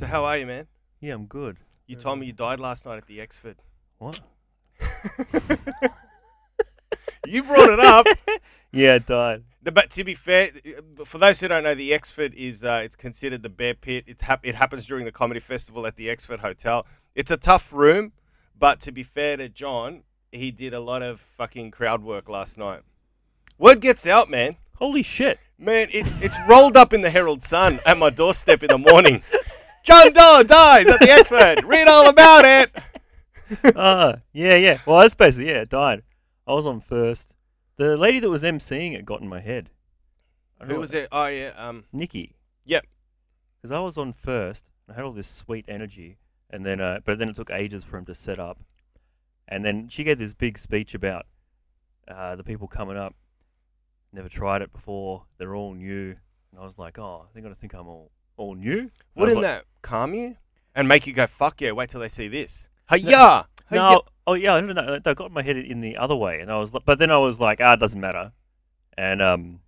So how are you, man? Yeah, I'm good. You told me you died last night at the Exford. What? You brought it up. Yeah, I died. The- But to be fair, for those who don't know, the Exford is uh, it's considered the bear pit. It, hap- it happens during the comedy festival at the Exford Hotel. It's a tough room, but to be fair to John, he did a lot of fucking crowd work last night. Word gets out, man. Holy shit. Man, it, it's rolled up in the Herald Sun at my doorstep in the morning. John Dore dies at the Exford. Read all about it. Ah, yeah, yeah. Well, that's basically yeah. I died. I was on first. The lady that was emceeing it got in my head. I don't know Who was it? Oh yeah, um, Nikki. Yep. Because I was on first. I had all this sweet energy, and then uh, but then it took ages for him to set up, and then she gave this big speech about uh, the people coming up. Never tried it before. They're all new, and I was like, oh, they're gonna think I'm all all new. And I was wouldn't like- that calm you and make you go fuck yeah? Wait till they see this. Hiya! No, oh yeah, I don't know. That got my head in the other way, and I was, but then I was like, ah, it doesn't matter, and um,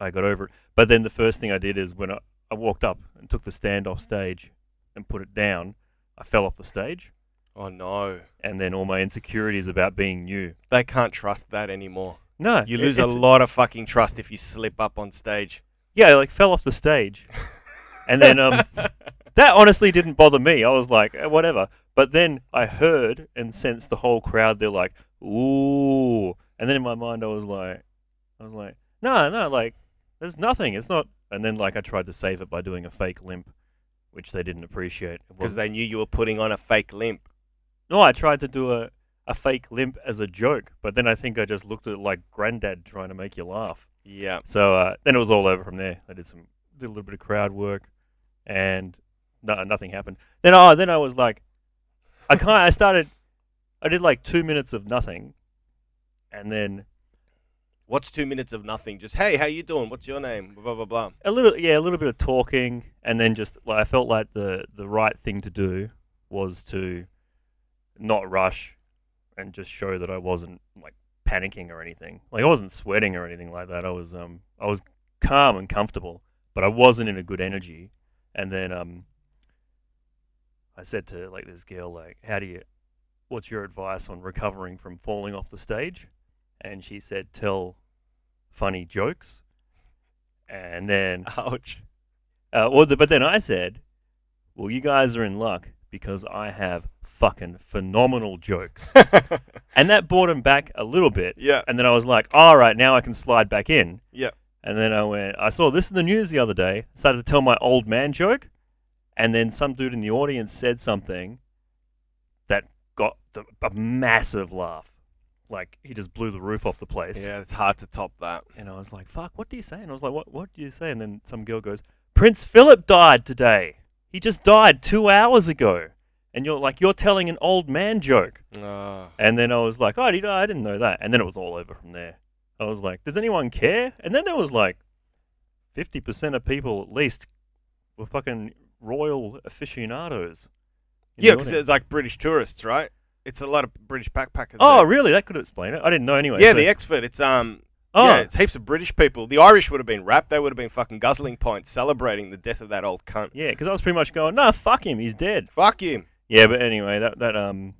I got over it. But then the first thing I did is when I, I walked up and took the stand off stage and put it down, I fell off the stage, Oh no, and then all my insecurities about being new. they can't trust that anymore. No, You lose a lot of fucking trust if you slip up on stage. Yeah, I like fell off the stage, and then um, that honestly didn't bother me. I was like, eh, whatever. But then I heard and sensed the whole crowd. They're like, ooh, and then in my mind I was like, I was like, no, no, like there's nothing. It's not. And then like I tried to save it by doing a fake limp, which they didn't appreciate. It because wasn't- they knew you were putting on a fake limp. no, I tried to do a a fake limp as a joke, but then I think I just looked at it like granddad trying to make you laugh. Yeah. So uh, then it was all over from there. I did some did a little bit of crowd work, and no, nothing happened. Then oh, then I was like, I kind I started, I did like two minutes of nothing, and then What's two minutes of nothing? Just hey, how you doing? What's your name? Blah blah blah. a little yeah, a little bit of talking, and then just like I felt like the the right thing to do was to not rush, and just show that I wasn't like panicking or anything. Like I wasn't sweating or anything like that. I was um I was calm and comfortable, but I wasn't in a good energy. And then um I said to like this girl like, "How do you? What's your advice on recovering from falling off the stage?" And she said, "Tell funny jokes." And then Ouch. uh, well, the, but then I said, "Well, you guys are in luck because I have fucking phenomenal jokes," and that brought him back a little bit. yeah. And then I was like, "All right, now I can slide back in." Yeah. And then I went, I saw this in the news the other day. Started to tell my old man joke, and then some dude in the audience said something that got the, a massive laugh. Like he just blew the roof off the place. Yeah, it's hard to top that. And I was like, fuck, what do you say? And I was like, what, what do you say? And then some girl goes, Prince Philip died today. He just died two hours ago. And you're like, you're telling an old man joke. Uh, And then I was like, oh? I didn't know that. And then it was all over from there. I was like, does anyone care? And then there was like 50% of people at least were fucking royal aficionados. yeah, because it's like British tourists, right? It's a lot of British backpackers. Oh, there. really? That could explain it. I didn't know anyway. yeah, so- the Exford. It's um. oh, Yeah, it's heaps of British people. The Irish would have been wrapped. They would have been fucking guzzling pints, celebrating the death of that old cunt. yeah, because I was pretty much going, no, fuck him. He's dead. Fuck him. Yeah, but anyway, that that um,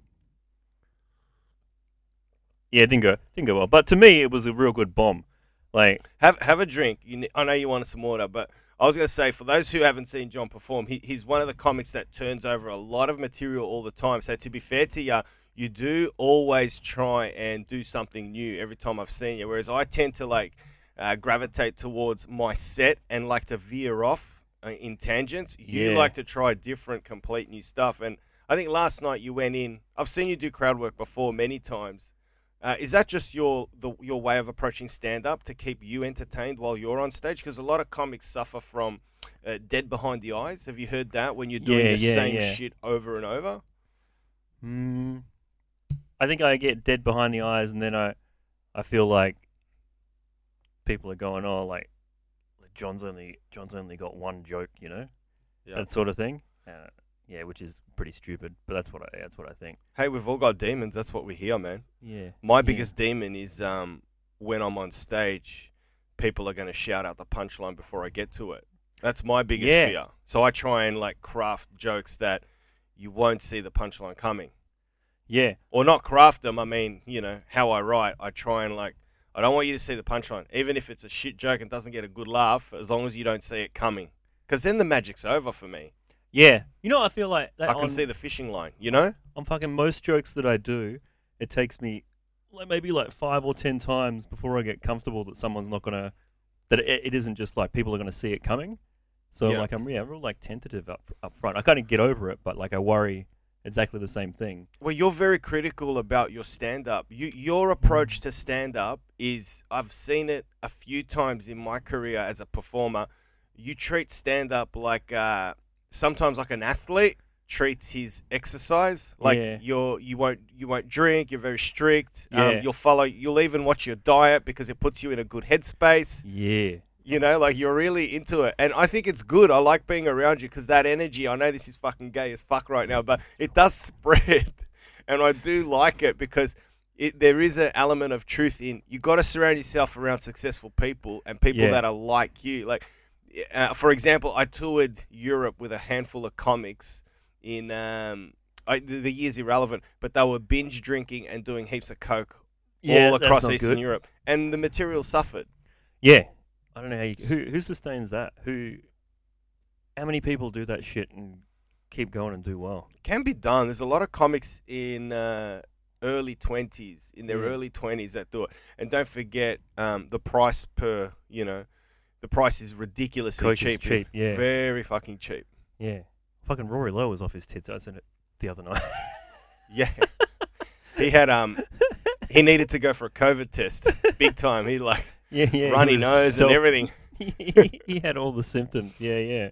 yeah, it didn't go didn't go well. But to me, it was a real good bomb. Like, Have have a drink. You, ne- I know you wanted some water, but I was going to say for those who haven't seen John perform, he, he's one of the comics that turns over a lot of material all the time. So to be fair to you, you do always try and do something new every time I've seen you. Whereas I tend to like uh, gravitate towards my set and like to veer off uh, in tangents. You Yeah. like to try different, complete new stuff. And I think last night you went in. I've seen you do crowd work before many times. Uh, is that just your the, your way of approaching stand up to keep you entertained while you're on stage? Because a lot of comics suffer from uh, dead behind the eyes. Have you heard that when you're doing Yeah, the yeah, same yeah. shit over and over? mm, I think I get dead behind the eyes, and then I, I feel like people are going, oh, like John's only John's only got one joke, you know, that sort of thing. Uh, yeah, which is pretty stupid, but that's what I that's what I think. Hey, we've all got demons. That's what we hear, man. Yeah, My yeah. biggest demon is um, when I'm on stage, people are going to shout out the punchline before I get to it. That's my biggest Yeah. fear. So I try and like craft jokes that you won't see the punchline coming. Yeah, Or not craft them, I mean, you know, how I write. I try and like I don't want you to see the punchline. Even if it's a shit joke and doesn't get a good laugh, as long as you don't see it coming. Because then the magic's over for me. Yeah. You know, I feel like that I can on, see the fishing line, you know? on fucking most jokes that I do, it takes me like maybe like five or ten times before I get comfortable that someone's not gonna that it, it isn't just like people are gonna see it coming. So Yeah. like I'm yeah, real like tentative up up front. I kind of get over it, but like I worry exactly the same thing. Well, you're very critical about your stand up. You, your approach to stand up is I've seen it a few times in my career as a performer. You treat stand up like uh, sometimes like an athlete treats his exercise. Like Yeah. you're you won't you won't drink. You're very strict. Yeah. Um, you'll follow. You'll even watch your diet because it puts you in a good headspace. Yeah, You know, like you're really into it. And I think it's good. I like being around you because that energy, I know this is fucking gay as fuck right now, but it does spread. And I do like it because it, there is an element of truth in you got to surround yourself around successful people and people Yeah. that are like you. Like, uh, for example, I toured Europe with a handful of comics in. Um, I, the, the year's irrelevant, but they were binge drinking and doing heaps of coke yeah. all that's across not Eastern good. Europe, and the material suffered. Yeah, I don't know how you who who sustains that. Who, how many people do that shit and keep going and do well? can be done. There's a lot of comics in uh, early twenties, in their Yeah. early twenties that do it. And don't forget um, the price per, you know, the price is ridiculously Coke is cheap. cheap, yeah. very fucking cheap. Yeah, fucking Rory Lowe was off his tits. I seen it the other night. Yeah, he had um, he needed to go for a COVID test, big time. He like yeah, yeah. runny nose so- and everything. he, he had all the symptoms. Yeah, yeah,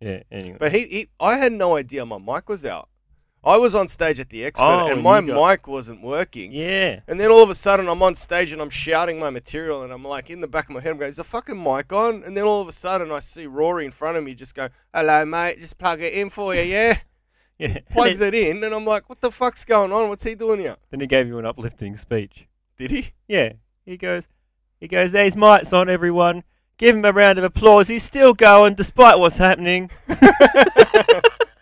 yeah. Anyway, But he, he, I had no idea my mic was out. I was on stage at the Expo Oh, and my got- mic wasn't working. yeah, And then all of a sudden, I'm on stage and I'm shouting my material, and I'm like in the back of my head, I'm going, "Is the fucking mic on?" And then all of a sudden, I see Rory in front of me, just go, "Hello, mate, just plug it in for you, yeah." yeah. Plugs it in, and I'm like, "What the fuck's going on? What's he doing here?" then he gave you an uplifting speech. Did he? Yeah, he goes, he goes. There's mics on, everyone. Give him a round of applause. He's still going despite what's happening.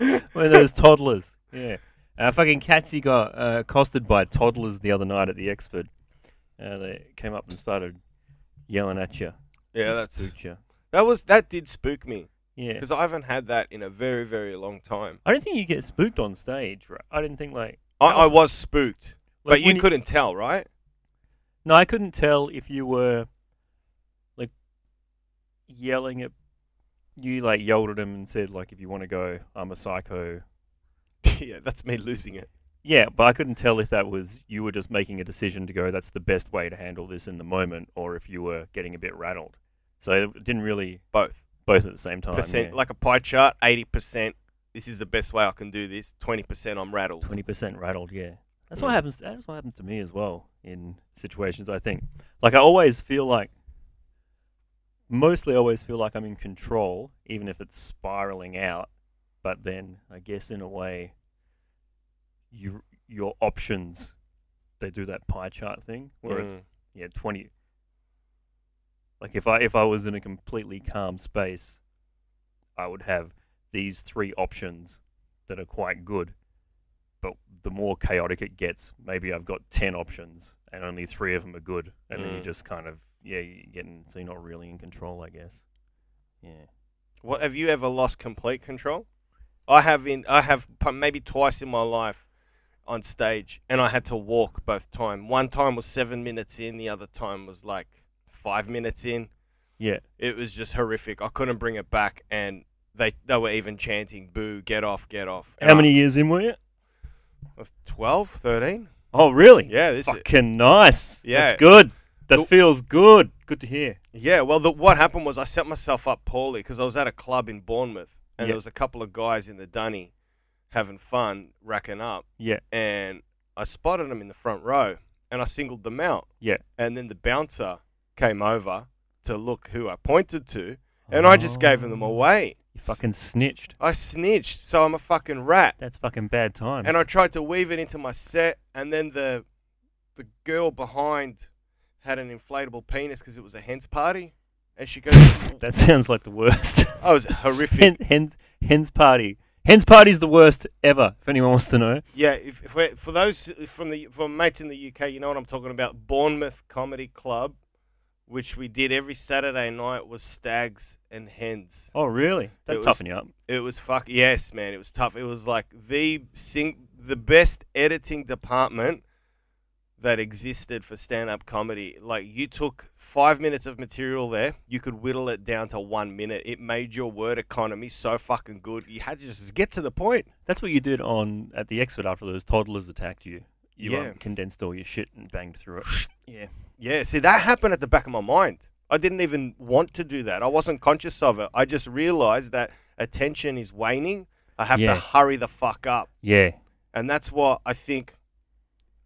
One of those toddlers. Yeah. Uh, fucking Katsy got uh, accosted by toddlers the other night at the Exford. Uh, they came up and started yelling at you. Yeah, that's spooked you. that was that did spook me Yeah. because I haven't had that in a very very long time. I don't think you get spooked on stage, right? I didn't think like. I. I was spooked, like but you when couldn't tell, right? No, I couldn't tell if you were like yelling at you. Like yelled at him and said like, "If you want to go, I'm a psycho." yeah, that's me losing it. Yeah, but I couldn't tell if that was you were just making a decision to go. That's the best way to handle this in the moment, or if you were getting a bit rattled. So it didn't really Both both at the same time. percent, like a pie chart, eighty percent. This is the best way I can do this. Twenty percent, I'm rattled. twenty percent rattled. Yeah, that's Yeah. what happens. That's what happens to me as well in situations. I think, like I always feel like, mostly always feel like I'm in control, even if it's spiraling out. But then I guess in a way, you your options, they do that pie chart thing where it's Mm. yeah twenty. Like if I if I was in a completely calm space, I would have these three options that are quite good. But the more chaotic it gets, maybe I've got ten options and only three of them are good, and then you Mm. just kind of yeah, you're getting so you're not really in control, I guess. Yeah. What have you ever lost complete control? I have in I have maybe twice in my life on stage, and I had to walk both time. One time was seven minutes in, the other time was like five minutes in. Yeah. It was just horrific. I couldn't bring it back, and they they were even chanting "Boo! Get off! Get off!" And How I- many years in were you? I was 12, 13? Oh, really? Yeah, this is, Fucking nice. Yeah. it's good. That The- feels good. Good to hear. Yeah, well, the, what happened was I set myself up poorly because I was at a club in Bournemouth and Yeah. there was a couple of guys in the dunny having fun, racking up, Yeah. and I spotted them in the front row and I singled them out. Yeah. And then the bouncer came over to look who I pointed to, and I just gave them Oh. away. You fucking snitched. I snitched, so I'm a fucking rat. That's fucking bad times. And I tried to weave it into my set, and then the the girl behind had an inflatable penis because it was a hen's party, And she goes, That sounds like the worst. Oh, "I was horrific." Hen, hens, hens party. Hens party's the worst ever. If anyone wants to know. Yeah, if, if we're, for those from the from mates in the UK, you know what I'm talking about. Bournemouth Comedy Club, which we did every Saturday night, was stags and hens. Oh, really? It That was- toughen you up. It was fuck yes, man. It was tough. It was like the sing the best editing department that existed for stand up comedy. Like you took five minutes of material there, you could whittle it down to one minute. It made your word economy so fucking good. You had to just get to the point. That's what you did on at the Exford after those toddlers attacked you. You Yeah. um, condensed all your shit and banged through it. Yeah. Yeah, see that happened at the back of my mind. I didn't even want to do that. I wasn't conscious of it. I just realized that attention is waning. I have Yeah. to hurry the fuck up. Yeah. And that's what I think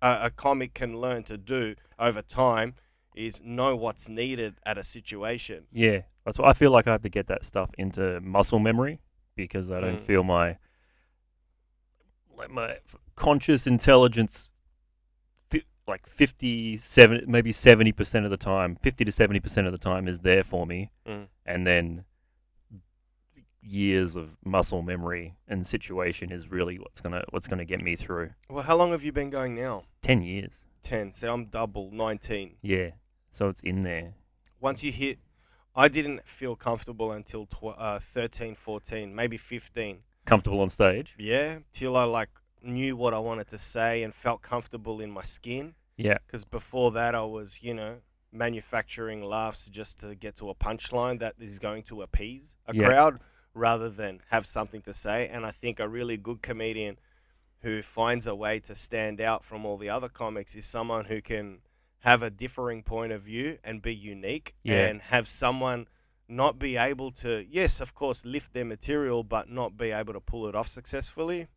a, a comic can learn to do over time is know what's needed at a situation. Yeah. That's why I feel like I have to get that stuff into muscle memory because I don't Mm. feel my like my conscious intelligence fi- like 50 7 maybe 70% of the time 50 to 70% of the time is there for me Mm. and then years of muscle memory and situation is really what's going to what's to get me through Well, how long have you been going now? 10 years 10. So I'm double, 19. yeah so it's in there Once you hit, I didn't feel comfortable until tw- uh, 13, 14, maybe 15. comfortable on stage Yeah, till I like knew what I wanted to say and felt comfortable in my skin. yeah Because before that, I was, you know, manufacturing laughs just to get to a punchline that is going to appease a Yeah. crowd rather than have something to say. And I think a really good comedian who finds a way to stand out from all the other comics is someone who can have a differing point of view and be unique Yeah. and have someone not be able to, yes, of course, lift their material, but not be able to pull it off successfully.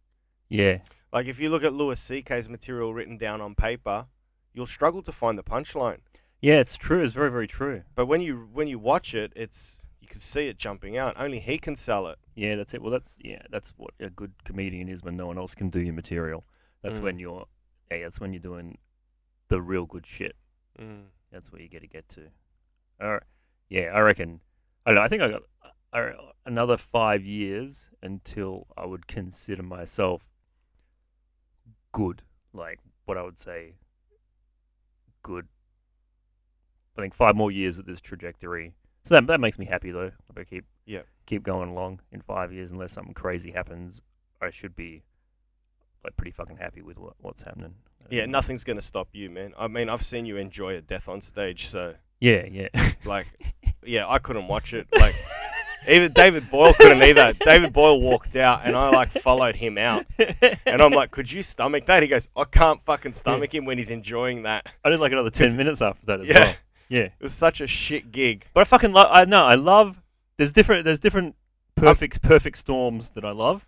yeah Like if you look at Louis C.K.'s material written down on paper, you'll struggle to find the punchline. yeah it's true it's very very true But when you when you watch it, it's you can see it jumping out. Only he can sell it. Yeah, that's it. Well, that's yeah, that's what a good comedian is when no one else can do your material. That's Mm. when you're, yeah, that's when you're doing the real good shit. Mm. That's where you get to get to. Uh, yeah, I reckon. I don't know. I think I got uh, another five years until I would consider myself good. Like what I would say, good. I think five more years at this trajectory. So that that makes me happy though. If I keep Yeah. keep going along in five years, unless something crazy happens, I should be like pretty fucking happy with what, what's happening. Yeah, nothing's gonna stop you, man. I mean, I've seen you enjoy a death on stage, so Yeah, yeah. like, yeah, I couldn't watch it. Like, even David Boyle couldn't either. David Boyle walked out, and I like followed him out, and I'm like, could you stomach that? He goes, I can't fucking stomach him when he's enjoying that. I did like another ten minutes after that as Yeah. well. Yeah, It was such a shit gig. but I fucking love. I know I love. There's different. There's different perfect perfect storms that I love,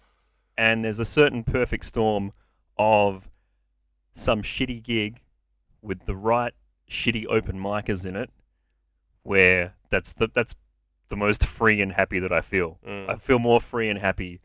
and there's a certain perfect storm of some shitty gig with the right shitty open micers in it, where that's the that's the most free and happy that I feel. Mm. I feel more free and happy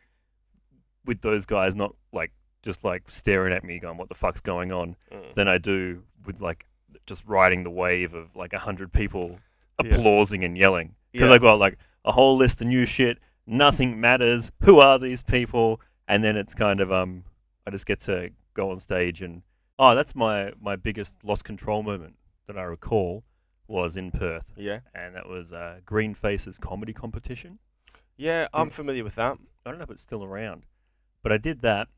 with those guys not like just like staring at me going what the fuck's going on Mm. than I do with like just riding the wave of like a hundred people applauding and yelling. Because Yeah. I got like a whole list of new shit. Nothing matters. Who are these people? And then it's kind of um I just get to go on stage and oh that's my my biggest lost control moment that I recall was in Perth. Yeah, and that was uh, Green Faces comedy competition. Yeah, I'm familiar with that. I don't know if it's still around, but I did that.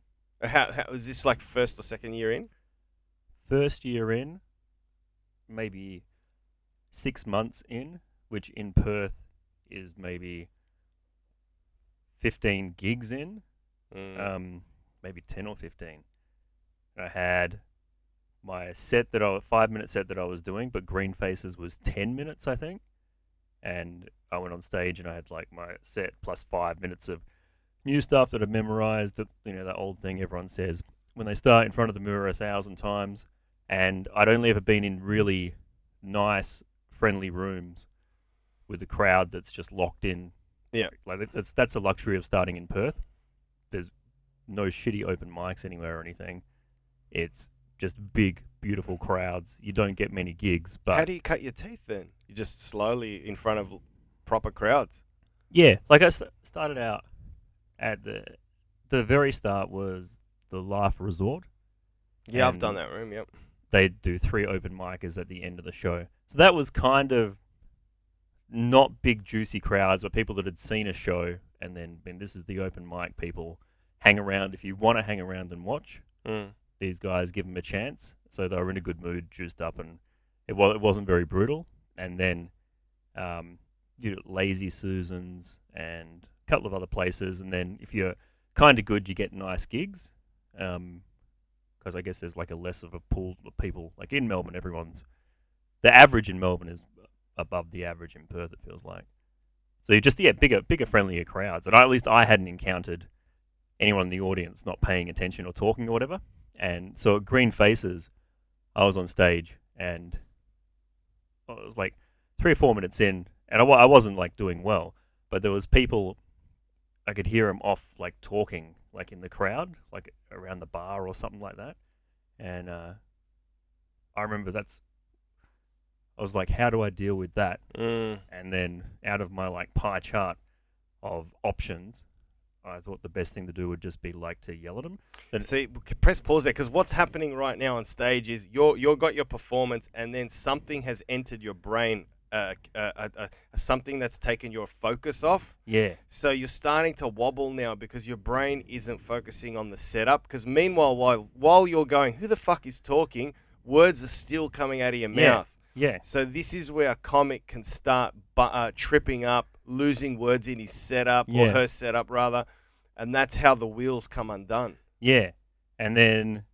How, how was this like first or second year in? first year in, maybe six months in, which in Perth is maybe 15 gigs in, Mm. um, maybe 10 or 15. I had my set that I five minute set that I was doing, but Green Faces was 10 minutes, I think. And I went on stage and I had like my set plus five minutes of new stuff that I memorized. That you know that old thing everyone says when they start in front of the mirror a thousand times. And I'd only ever been in really nice, friendly rooms with a crowd that's just locked in. Yeah. like that's that's a luxury of starting in Perth. There's no shitty open mics anywhere or anything. It's just big, beautiful crowds. You don't get many gigs, but How do you cut your teeth then? You just slowly in front of proper crowds. Yeah, like I st- started out at the the very start was the Laugh Resort. Yeah, I've done that room. Yep. They do three open micers at the end of the show, so that was kind of not big juicy crowds, but people that had seen a show and then been this is the open mic. People hang around if you want to hang around and watch. Mm. these guys, give them a chance. So they were in a good mood, juiced up, and it was it wasn't very brutal. And then um, you know, lazy Susans and a couple of other places. And then if you're kind of good, you get nice gigs. Because I guess there's like a less of a pool of people. Like in Melbourne, everyone's the average in Melbourne is above the average in Perth. It feels like. So you just yeah, bigger, bigger, friendlier crowds. And I, at least I hadn't encountered anyone in the audience not paying attention or talking or whatever. And so at Green Faces, I was on stage and it was like three or four minutes in, and I, I wasn't like doing well, but there was people, I could hear them off like talking like in the crowd, like around the bar or something like that. And uh, I remember that's, I was like, how do I deal with that? Mm. and then out of my like pie chart of options, I thought the best thing to do would just be like to yell at them. Then- See, press pause there because what's happening right now on stage is you're you've got your performance, and then something has entered your brain, uh, uh, uh, uh, something that's taken your focus off. Yeah, So you're starting to wobble now because your brain isn't focusing on the setup. Because meanwhile, while while you're going, who the fuck is talking? Words are still coming out of your Yeah. mouth. yeah, So this is where a comic can start bu- uh, tripping up, losing words in his setup or her setup rather, and that's how the wheels come undone. yeah. And then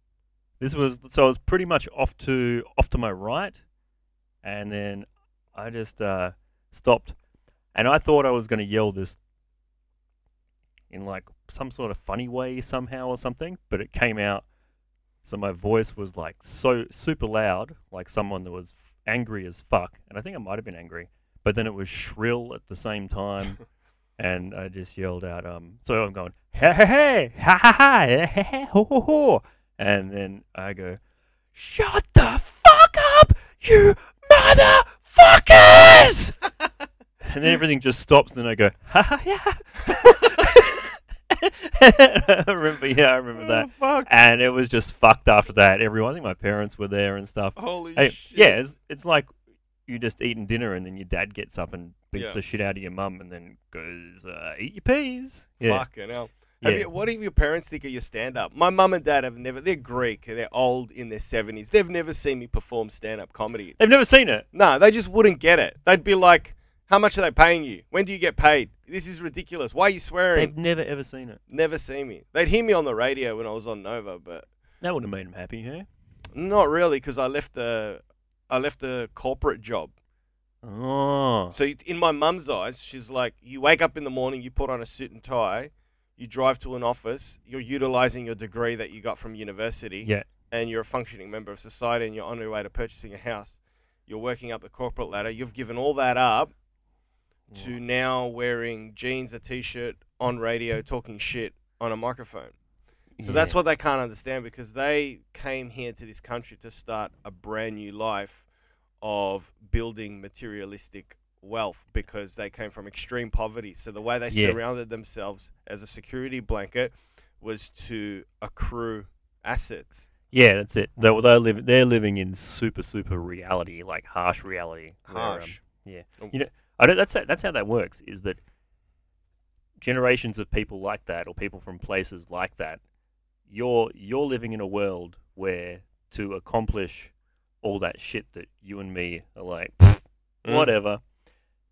this was so I was pretty much off to off to my right, and then I just uh, stopped, and I thought I was going to yell this in like some sort of funny way somehow or something, but it came out. So my voice was like so super loud, like someone that was angry as fuck, and I think I might have been angry, but then it was shrill at the same time, and I just yelled out, um, so I'm going, hey hey hey, ha ha ha, eh, hey, hey, ho ho ho, and then I go, shut the fuck up, you motherfuckers, and then everything just stops, and I go, ha ha yeah. I remember, yeah, I remember that Oh, fuck. and it was just fucked after that. Everyone, I think my parents were there and stuff. Holy Hey, shit. yeah, it's, it's like you just eating dinner and then your dad gets up and beats Yeah. the shit out of your mum and then goes, uh, "Eat your peas." Yeah, Fucking hell. Have Yeah. you, what do your parents think of your stand up? My mum and dad have never, they're Greek, they're old in their 70s. They've never seen me perform stand up comedy. they've never seen it. No, they just wouldn't get it. They'd be like, How much are they paying you? When do you get paid? This is ridiculous. Why are you swearing? They've never ever seen it. Never see me. They'd hear me on the radio when I was on Nova, but That wouldn't have made them happy, huh? not really because I left the I left a corporate job. Oh, So in my mum's eyes, she's like, you wake up in the morning, you put on a suit and tie, you drive to an office, you're utilizing your degree that you got from university, yeah, and you're a functioning member of society, and you're on your way to purchasing a house. You're working up the corporate ladder. You've given all that up to now wearing jeans, a t-shirt, on radio, talking shit on a microphone. So that's what they can't understand because they came here to this country to start a brand new life of building materialistic wealth because they came from extreme poverty. So the way they Yeah. surrounded themselves as a security blanket was to accrue assets. Yeah, that's it. They're, they're, living, they're living in super, super reality, like harsh reality. where, um, Harsh. yeah. Oh. You know, I don't, that's, that's how that works, is that generations of people like that or people from places like that, you're, you're living in a world where to accomplish all that shit that you and me are like, "Pfft, Mm. whatever,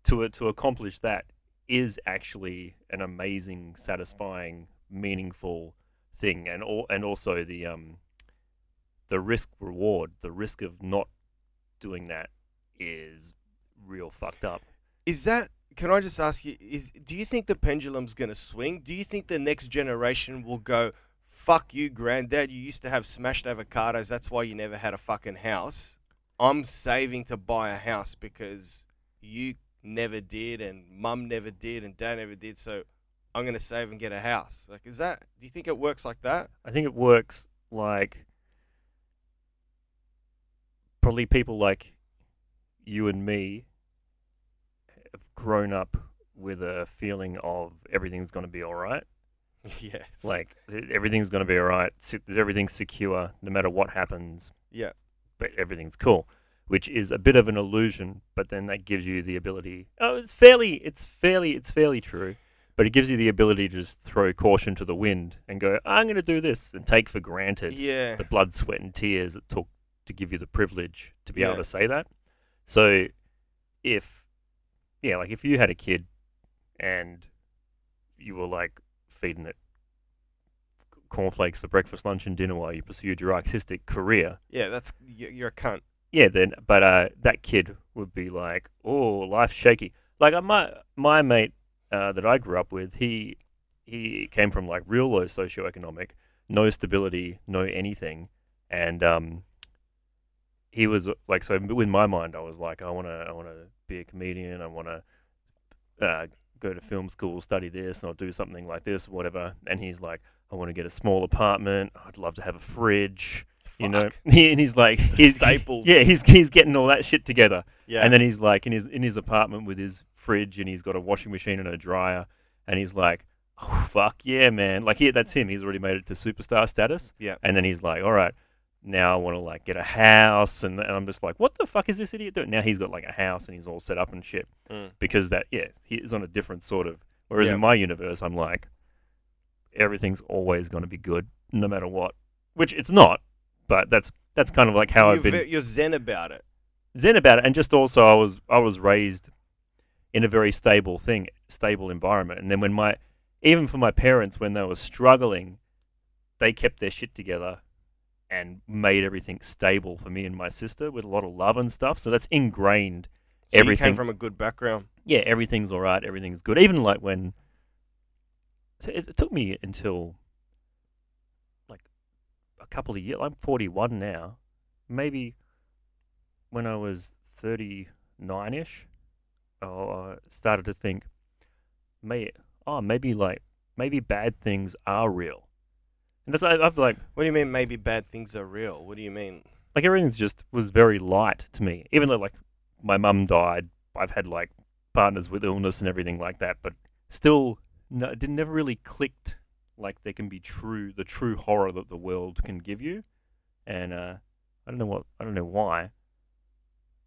to, to accomplish that is actually an amazing, satisfying, meaningful thing. And, all, and also the, um, the risk reward, the risk of not doing that is real fucked up. Is that? Can I just ask you? Is do you think the pendulum's gonna swing? Do you think the next generation will go? Fuck you, granddad. You used to have smashed avocados. That's why you never had a fucking house. I'm saving to buy a house because you never did, and mum never did, and dad never did. So I'm gonna save and get a house. Like, is that? Do you think it works like that? I think it works like probably people like you and me have grown up with a feeling of everything's going to be all right. yes. Like everything's going to be all right. Everything's secure no matter what happens. Yeah. But everything's cool, which is a bit of an illusion. But then that gives you the ability. Oh, it's fairly, it's fairly, it's fairly true. But it gives you the ability to just throw caution to the wind and go, I'm going to do this, and take for granted yeah. the blood, sweat, and tears it took to give you the privilege to be Yeah. able to say that. So, if, yeah, like if you had a kid and you were like feeding it cornflakes for breakfast, lunch, and dinner while you pursued your artistic career, Yeah, that's you're a cunt. Yeah, then, but uh, that kid would be like, oh, life's shaky. Like uh, my my mate uh, that I grew up with, he he came from like real low socioeconomic, no stability, no anything, and um, he was like, so with my mind, I was like, I want to I want to be a comedian, I want to uh, go to film school, study this, and I'll do something like this, whatever. And he's like, I want to get a small apartment. I'd love to have a fridge. You know, and he's like, he's, staples. yeah, he's he's getting all that shit together, Yeah. and then he's like in his in his apartment with his fridge, and he's got a washing machine and a dryer, and he's like, oh fuck yeah, man, like yeah, that's him. He's already made it to superstar status. Yeah. and then he's like, all right, now I want to like get a house, and, and I'm just like, what the fuck is this idiot doing? Now he's got like a house and he's all set up and shit Mm. because that yeah, he is on a different sort of. Whereas Yeah. in my universe, I'm like, everything's always going to be good no matter what, which it's not. But that's that's kind of like how I've You're been ve- you're zen about it. zen about it, and just also I was I was raised in a very stable thing, stable environment, and then when my even for my parents when they were struggling, they kept their shit together and made everything stable for me and my sister with a lot of love and stuff. So that's ingrained. So you Everything- came from a good background. Yeah, everything's all right, everything's good. Even like when it, it took me until couple of years. I'm 41 now. Maybe when I was 39 ish, I started to think, may oh maybe like maybe bad things are real, and that's I, I've like What do you mean? Maybe bad things are real. What do you mean? like everything's just was very light to me. Even though like my mum died, I've had like partners with illness and everything like that, but still, no, it didn't never really clicked. Like there can be true, the true horror that the world can give you, and uh, I don't know what, I don't know why.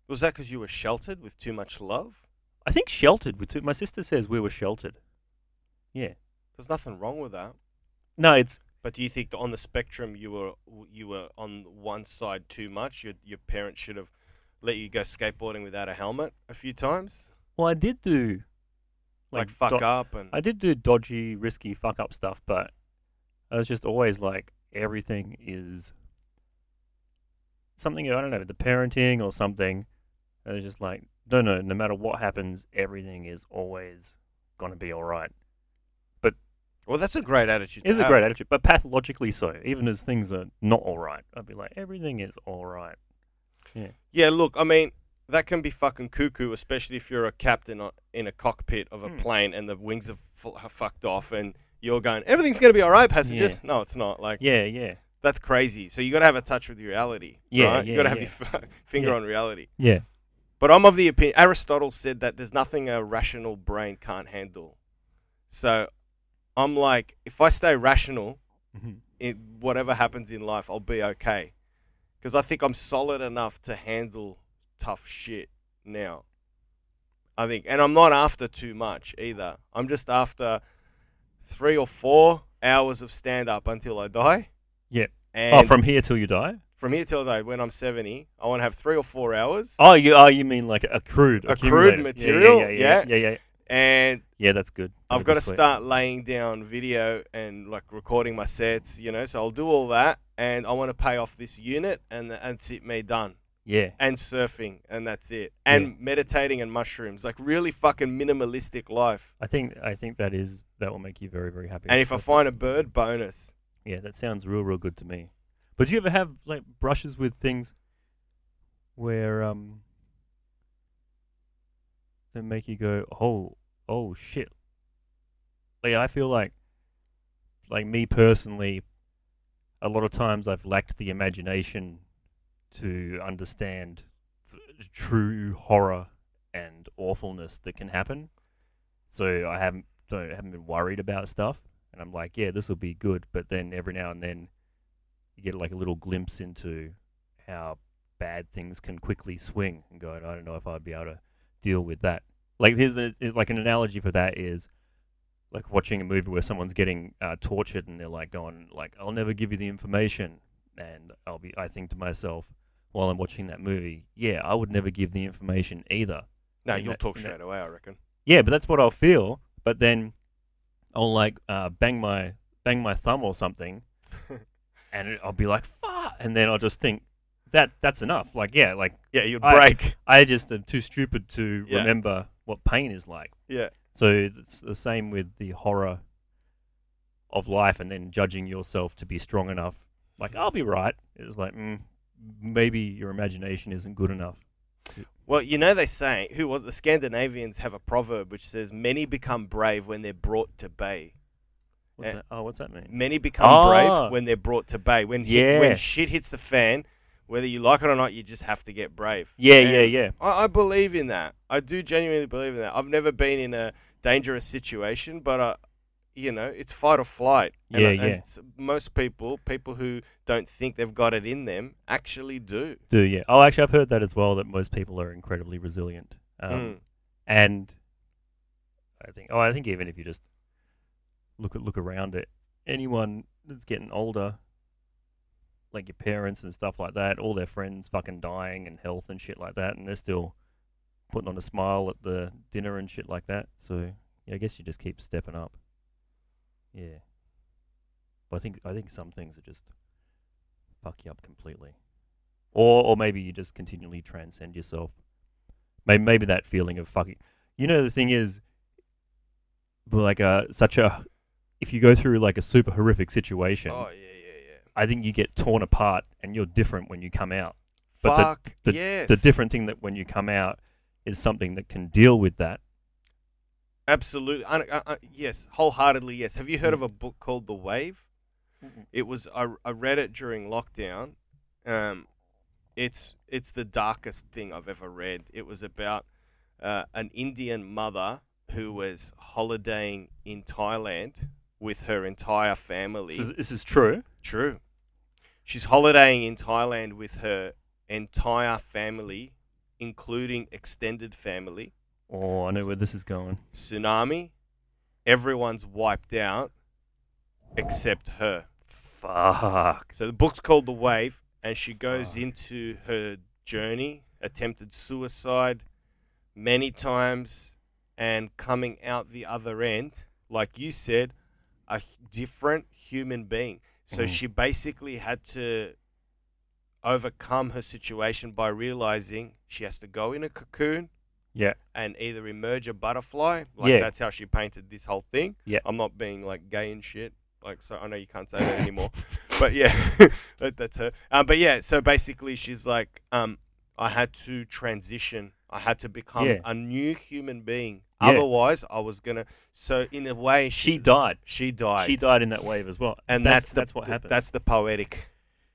Was that because you were sheltered with too much love? I think sheltered with too. My sister says we were sheltered. Yeah. There's nothing wrong with that. No, it's But do you think that on the spectrum you were you were on one side too much? Your your parents should have let you go skateboarding without a helmet a few times, well, I did do like, fuck do- up and I did do dodgy, risky, fuck up stuff, but I was just always like, everything is something, I don't know, the parenting or something. I was just like, no, no, no matter what happens, everything is always going to be all right. But well, that's a great attitude. It's a great attitude, but pathologically so. Even as things are not all right, I'd be like, everything is all right. Yeah. Yeah, look, I mean that can be fucking cuckoo, especially if you're a captain in a cockpit of a Hmm. plane and the wings have, have fucked off and you're going, everything's gonna be all right, passengers. No, it's not. Like Yeah, yeah, that's crazy. So you got to have a touch with reality. Yeah, right? you got to yeah, have your f- finger Yeah. on reality. yeah. But I'm of the opinion. Aristotle said that there's nothing a rational brain can't handle. So I'm like, if I stay rational, Mhm. in whatever happens in life, I'll be okay. Because I think I'm solid enough to handle tough shit now. I think, and I'm not after too much either. I'm just after three or four hours of stand up until I die. Yeah. And Oh, from here till you die? from here till I die, when I'm 70, I want to have three or four hours. Oh, you oh you mean like accrued, Accrued material, Yeah, yeah, yeah. yeah, yeah. yeah. And Yeah, that's good. I've got to sweet. start laying down video and like recording my sets, you know. So I'll do all that, and I want to pay off this unit, and and that's it, me done. Yeah, And surfing, and that's it. And meditating and mushrooms, like really fucking minimalistic life. I think I think that is that will make you very very happy. And if I find a bird, bonus. yeah, that sounds real real good to me. But do you ever have like brushes with things where um that make you go oh oh shit? Like I feel like like me personally, a lot of times I've lacked the imagination to understand true horror and awfulness that can happen. So I haven't don't haven't been worried about stuff, and I'm like, yeah, this will be good. But then every now and then, you get like a little glimpse into how bad things can quickly swing, and go, I don't know if I'd be able to deal with that. Like here's like an analogy for that is like watching a movie where someone's getting uh, tortured and they're like going like I'll never give you the information and I'll be I think to myself while I'm watching that movie yeah I would never give the information either No, in you'll that- talk in that- straight away, I reckon. yeah but that's what I'll feel but then I'll like uh, bang my bang my thumb or something and it- I'll be like fuck and then I'll just think that that's enough like yeah like Yeah, you'd I- break. I just am too stupid to Yeah. remember what pain is like yeah. so it's the same with the horror of life, and then judging yourself to be strong enough. Like I'll be right. It's like mm, maybe your imagination isn't good enough. Well, you know they say who was the Scandinavians have a proverb which says many become brave when they're brought to bay. What's Eh, that? Oh, what's that mean? Many become Ah. brave when they're brought to bay. When hit, Yeah. when shit hits the fan, whether you like it or not, you just have to get brave. Yeah, And yeah, yeah. I, I believe in that. I do genuinely believe in that. I've never been in a dangerous situation, but uh, you know, it's fight or flight. And, Yeah, yeah. most people, people who don't think they've got it in them, actually do. Do yeah. Oh, actually, I've heard that as well. That most people are incredibly resilient. Um, Mm. and I think, oh, I think even if you just look at look around it, anyone that's getting older, like your parents and stuff like that, all their friends fucking dying and health and shit like that, and they're still putting on a smile at the dinner and shit like that. So yeah, I guess you just keep stepping up. Yeah, but I think I think some things are just fuck you up completely, or or maybe you just continually transcend yourself. Maybe maybe that feeling of fucking. You know the thing is, like a such a if you go through like a super horrific situation, Oh yeah, yeah, yeah. I think you get torn apart and you're different when you come out. But the- Fuck yes. The different thing that when you come out is something that can deal with that. Absolutely. I, I, I, yes, wholeheartedly yes. Have you heard of a book called The Wave? It was I, I read it during lockdown. Um, it's it's the darkest thing I've ever read. It was about uh, an Indian mother who was holidaying in Thailand with her entire family. This is, this is true. True. She's holidaying in Thailand with her entire family, including extended family. Oh, I know where this is going. Tsunami. Everyone's wiped out except her. Fuck. So the book's called The Wave, and she goes Fuck. into her journey, attempted suicide many times, and coming out the other end, like you said, a different human being. So Mhm. she basically had to overcome her situation by realizing she has to go in a cocoon Yeah. and either emerge a butterfly. Like Yeah. that's how she painted this whole thing. Yeah. I'm not being like gay and shit. Like so I know you can't say that anymore. but yeah. that, that's her. Um but yeah, so basically she's like, um, I had to transition. I had to become Yeah. a new human being. Yeah. Otherwise I was gonna so in a way She died. She died. She died in that wave as well. and that's that's, that's, what happens. That's the poetic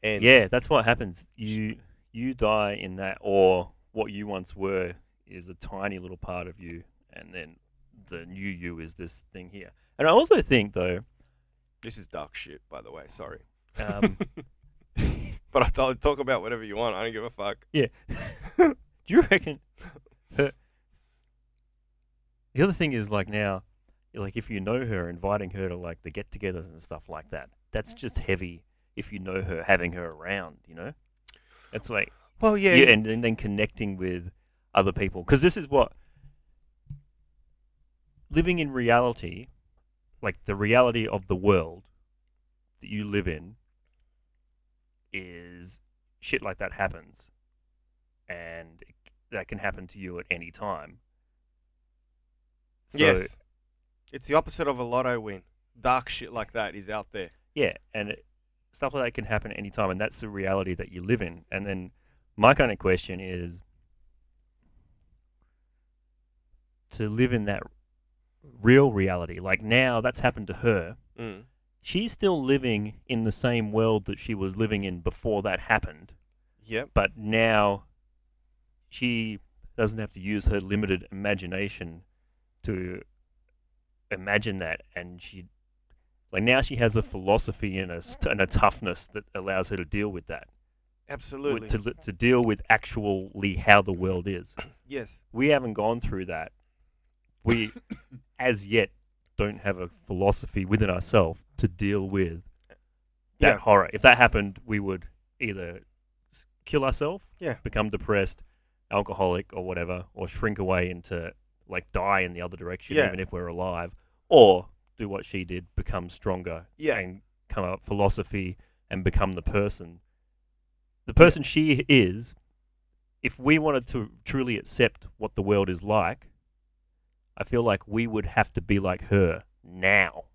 end. yeah, that's what happens. You you die in that, or what you once were is a tiny little part of you, and then the new you is this thing here. And I also think though, This is dark shit, by the way, sorry. um, But I told talk about whatever you want. I don't give a fuck. Yeah. Do you reckon? Her, the other thing is like now, like if you know her, inviting her to like the get-togethers and stuff like that, that's just heavy. If you know her, having her around, you know, it's like Well, yeah, yeah, and, and then connecting with other people because this is what living in reality, like the reality of the world that you live in, is shit like that happens, and it, that can happen to you at any time. So, yes. It's the opposite of a lotto win. Dark shit like that is out there. Yeah, and it, stuff like that can happen at any time, and that's the reality that you live in. And then my kind of question is to live in that real reality. Like now, that's happened to her. Mm. She's still living in the same world that she was living in before that happened, Yep. but now she doesn't have to use her limited imagination to imagine that, and she like now she has a philosophy and a and a toughness that allows her to deal with that, Absolutely. to to deal with actually how the world is. yes. We haven't gone through that. We, as yet, don't have a philosophy within ourselves to deal with that Yeah. horror. If that happened, we would either s- kill ourselves, Yeah. become depressed, alcoholic, or whatever, or shrink away into like die in the other direction, Yeah. even if we're alive, or do what she did, become stronger, Yeah. and come up philosophy and become the person, the person she is. If we wanted to truly accept what the world is like, I feel like we would have to be like her now.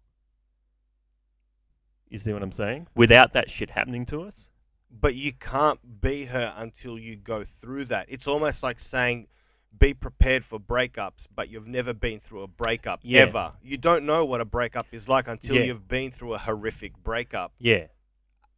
You see what I'm saying? Without that shit happening to us. But you can't be her until you go through that. It's almost like saying, be prepared for breakups, but you've never been through a breakup Yeah. ever. You don't know what a breakup is like until Yeah. you've been through a horrific breakup. Yeah.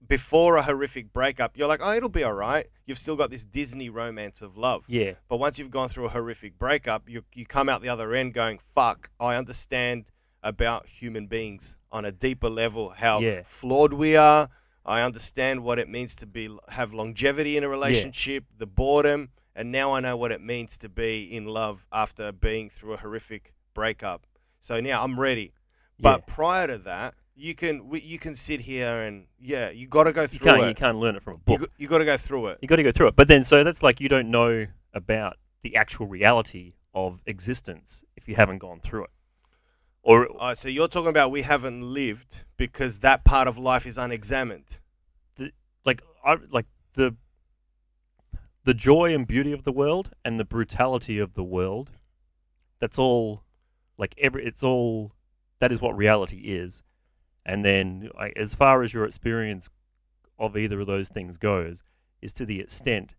Before a horrific breakup, you're like, oh, it'll be all right. You've still got this Disney romance of love. Yeah. But once you've gone through a horrific breakup, you you come out the other end going, "Fuck, I understand about human beings on a deeper level, how Yeah. flawed we are. I understand what it means to be have longevity in a relationship, the boredom, and now I know what it means to be in love after being through a horrific breakup. So now I'm ready. But yeah. prior to that, you can we, you can sit here and yeah, you got to go You through can't, it. you can't learn it from a book. go- you got to go through it. You got to go through it. But then, so that's like you don't know about the actual reality of existence if you haven't gone through it. Or Oh, so you're talking about we haven't lived because that part of life is unexamined. like, I like the the joy and beauty of the world and the brutality of the world. That's all. Like every, it's all. That is what reality is. And then, like, as far as your experience of either of those things goes, is to the extent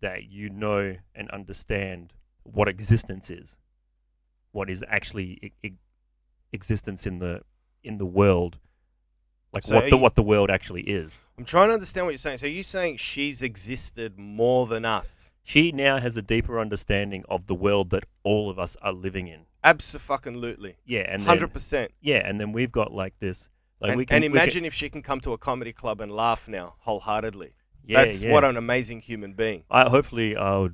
that you know and understand what existence is, what is actually e- e- existence in the in the world, like So what the you- what the world actually is. I'm trying to understand what you're saying. So you're saying she's existed more than us? She now has a deeper understanding of the world that all of us are living in. Absolutely. Yeah, and Hundred percent. yeah, and then we've got like this. Like And, can and we can- imagine if she can come to a comedy club and laugh now wholeheartedly. yeah, That's yeah. what an amazing human being. I hopefully I'll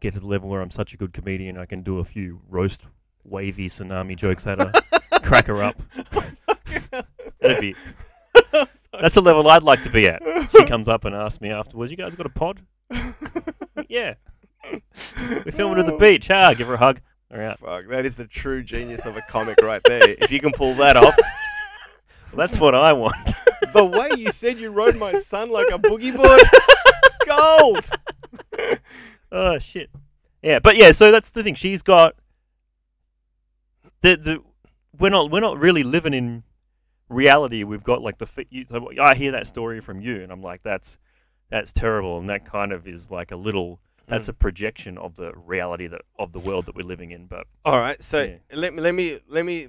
get to the level where I'm such a good comedian I can do a few roast wavy tsunami jokes at her, crack her up. That'd be that's the level I'd like to be at. She comes up and asks me afterwards, "You guys got a pod?" yeah, we're filming at the beach. Ah, give her a hug. All right. Fuck, that is the true genius of a comic right there. If you can pull that off. That's what I want. The way you said you rode my son like a boogie board, gold. oh shit. Yeah, but yeah, so that's the thing. She's got the the we're not we're not really living in reality. We've got like the fi- you, so I hear that story from you, and I'm like, that's that's terrible, and that kind of is like a little that's Mm. a projection of the reality that of the world that we're living in. But All right, so Yeah. let me let me let me.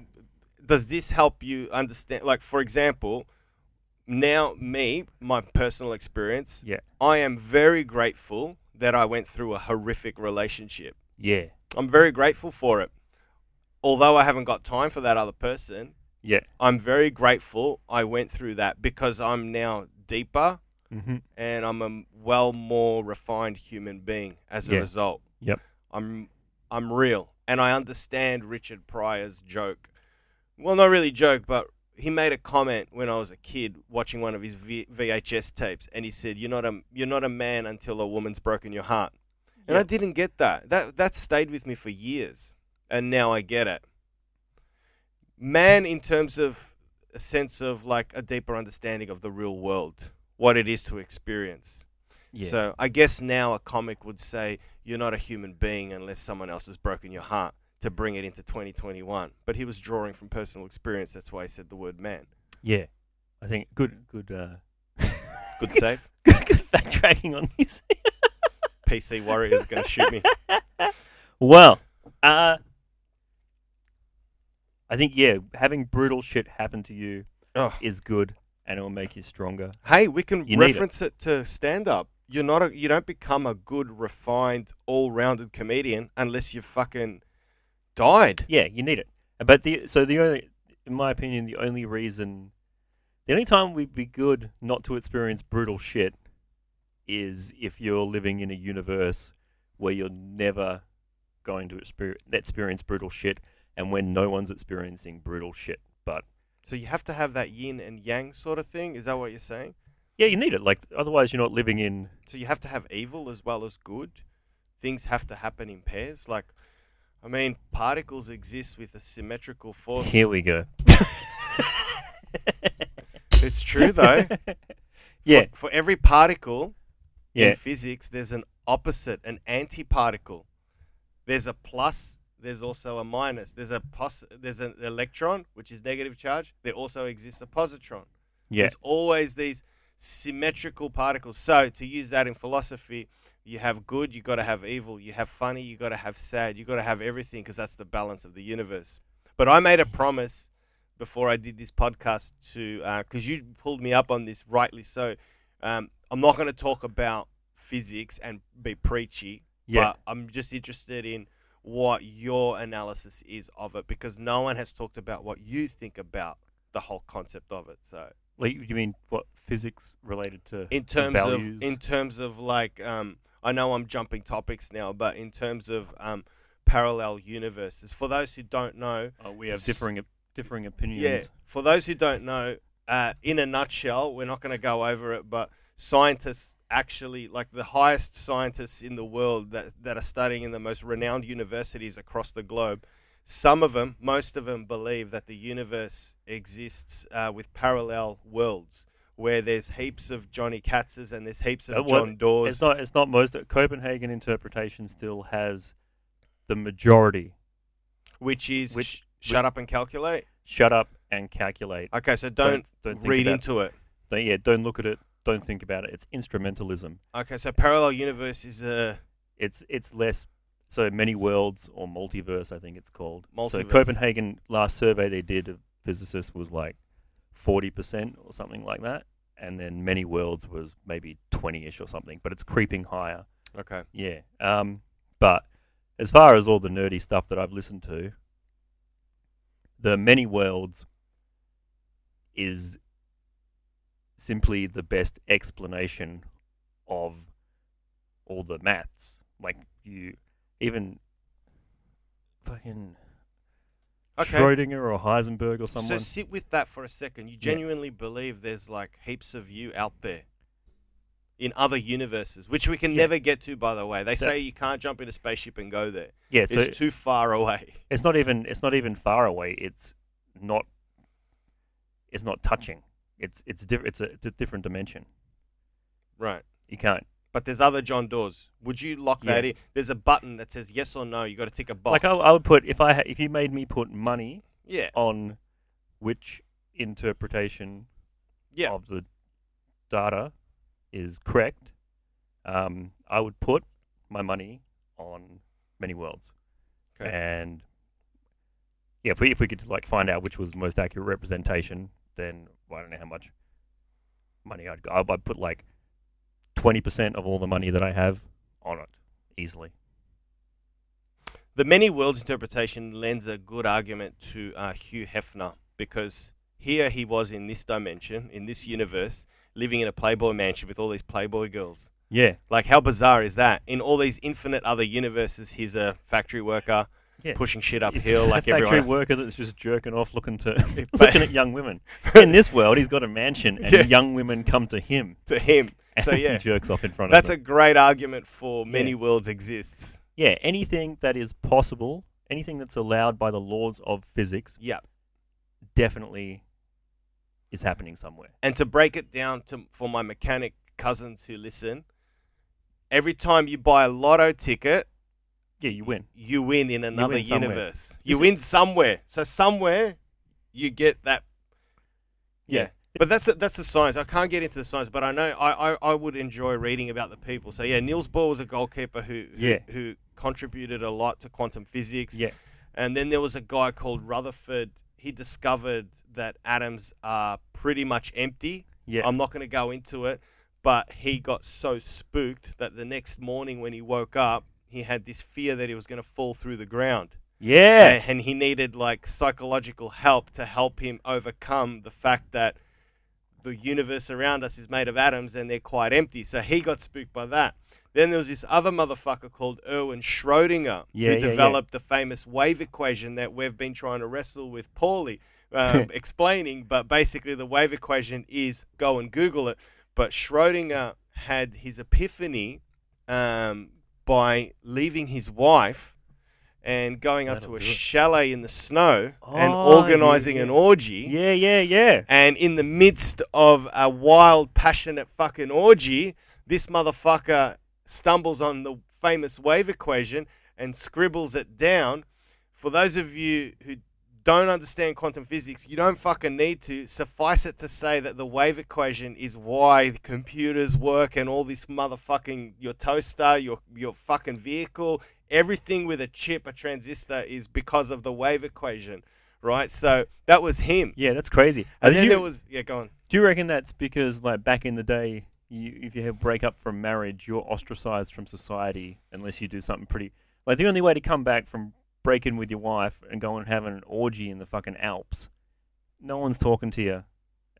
Does this help you understand? Like, for example, now me, my personal experience, yeah, I am very grateful that I went through a horrific relationship. yeah, I'm very grateful for it. Although I haven't got time for that other person, yeah, I'm very grateful I went through that because I'm now deeper mm-hmm. and I'm a well more refined human being as a Yeah. result. Yep. I'm I'm real and I understand Richard Pryor's joke. Well, not really joke, but he made a comment when I was a kid watching one of his v- VHS tapes, and he said, "You're not a you're not a man until a woman's broken your heart." And I didn't get that. That that stayed with me for years, and now I get it. Man, in terms of a sense of like a deeper understanding of the real world, what it is to experience. yeah, So I guess now a comic would say you're not a human being unless someone else has broken your heart to bring it into 2021. But he was drawing from personal experience. That's why he said the word man. yeah. I think good, good, uh, Good save. good, good backtracking on this. PC warriors are going to shoot me. Well, uh, I think yeah, having brutal shit happen to you Oh. is good, and it will make you stronger. Hey, we can You need it. reference it. to stand up. you're not a, you don't become a good, refined, all-rounded comedian unless you've fucking died. Yeah, you need it. But the so the only, in my opinion, the only reason, the only time we'd be good not to experience brutal shit, is if you're living in a universe where you're never going to experience, experience brutal shit, and when no one's experiencing brutal shit. But So you have to have that yin and yang sort of thing. Is that what you're saying? yeah, you need it. Like otherwise, you're not living in. So you have to have evil as well as good. Things have to happen in pairs. Like, I mean, particles exist with a symmetrical force. Here we go. It's true though. Yeah, For, for every particle yeah, in physics, there's an opposite, an antiparticle. There's a plus. There's also a minus. There's a pos- There's an electron, which is negative charge. There also exists a positron. yeah, There's always these symmetrical particles. So to use that in philosophy, you have good, you got to have evil. You have funny, you got to have sad. You got to have everything because that's the balance of the universe. But I made a promise before I did this podcast to because you pulled me up on this rightly so. Um, I'm not going to talk about physics and be preachy, yeah. but I'm just interested in what your analysis is of it because no one has talked about what you think about the whole concept of it. So Like you mean what physics related to? in terms values? of in terms of like um, I know I'm jumping topics now, but in terms of um, parallel universes, for those who don't know, Oh, we have differing op- differing opinions. yeah, for those who don't know, uh, in a nutshell, we're not going to go over it, but scientists actually, like the highest scientists in the world that, that are studying in the most renowned universities across the globe, some of them, most of them, believe that the universe exists uh, with parallel worlds. Where there's heaps of Johnny Katses and there's heaps of Uh, what- John Dores. It's not. It's not most. Copenhagen interpretation still has the majority. which is Which- sh- shut up and calculate. Shut up and calculate. Okay, so don't, don't think read into it. Don't, yeah, don't look at it. Don't think about it. It's instrumentalism. Okay, so parallel universe is a It's it's less. So many worlds or multiverse, I think it's called. So Copenhagen last survey they did of physicists was like forty percent or something like that, and then many worlds was maybe twenty-ish or something. But it's creeping higher. okay. Yeah. Um, but as far as all the nerdy stuff that I've listened to, the many worlds is simply the best explanation of all the maths. Like you, even fucking Okay. Schrodinger or Heisenberg or someone. So sit with that for a second. You genuinely believe there's like heaps of you out there in other universes, which we can Yeah. never get to, by the way. They So- say you can't jump in a spaceship and go there. yeah. So it's too far away. it's not even it's not even far away. It's not it's not touching. It's it's diff- it's, a, it's a different dimension. Right. You can't But there's other John Dores. Would you lock that Yeah. in? There's a button that says yes or no. You got to tick a box. like I, I would put if I ha- if you made me put money yeah. on which interpretation Yeah. of the data is correct, um, I would put my money on many worlds. Okay. And yeah, if we if we could like find out which was the most accurate representation, then well, I don't know how much money I'd go. I'd I'd put like twenty percent of all the money that I have on it easily. The many worlds interpretation lends a good argument to uh, Hugh Hefner because here he was in this dimension, in this universe, living in a Playboy mansion with all these Playboy girls. Yeah, Like, how bizarre is that? In all these infinite other universes, he's a factory worker yeah. pushing shit uphill a like factory everyone. worker that's just jerking off, looking to looking at young women. In this world, he's got a mansion, and Yeah. young women come to him. to him. And So, yeah. jerks off in front That's of That's a great argument for many Yeah. worlds exists. yeah. Anything that is possible, anything that's allowed by the laws of physics, Yeah. definitely is happening somewhere. And to break it down to for my mechanic cousins who listen, every time you buy a lotto ticket, Yeah, you win. you win in another win somewhere. universe. You Is win somewhere. So somewhere you get that. Yeah. But that's the, that's the science. I can't get into the science, but I know I, I, I would enjoy reading about the people. So yeah, Niels Bohr was a goalkeeper who who, Yeah. who contributed a lot to quantum physics. Yeah. And then there was a guy called Rutherford. He discovered that atoms are pretty much empty. Yeah. I'm not going to go into it, but he got so spooked that the next morning when he woke up, he had this fear that he was going to fall through the ground. Yeah. And, and he needed like psychological help to help him overcome the fact that the universe around us is made of atoms and they're quite empty. So he got spooked by that. Then there was this other motherfucker called Erwin Schrodinger Yeah, yeah, who yeah. developed the famous wave equation that we've been trying to wrestle with poorly um, explaining. But basically, the wave equation is go and Google it. But Schrodinger had his epiphany um, by leaving his wife and going up That'll to a chalet in the snow and Oh, yeah, organizing an orgy. yeah, yeah, yeah. And in the midst of a wild, passionate fucking orgy, this motherfucker stumbles on the famous wave equation and scribbles it down. For those of you who don't understand quantum physics, you don't fucking need to. Suffice it to say that the wave equation is why computers work and all this motherfucking your toaster, your your fucking vehicle, everything with a chip, a transistor is because of the wave equation, right? So that was him. Yeah, that's crazy. And do then you- there was yeah, go on. Do you reckon that's because, like, back in the day, you, if you have break up from marriage, you're ostracized from society unless you do something pretty. Like, the only way to come back from breaking with your wife and go and have an orgy in the fucking Alps, no one's talking to you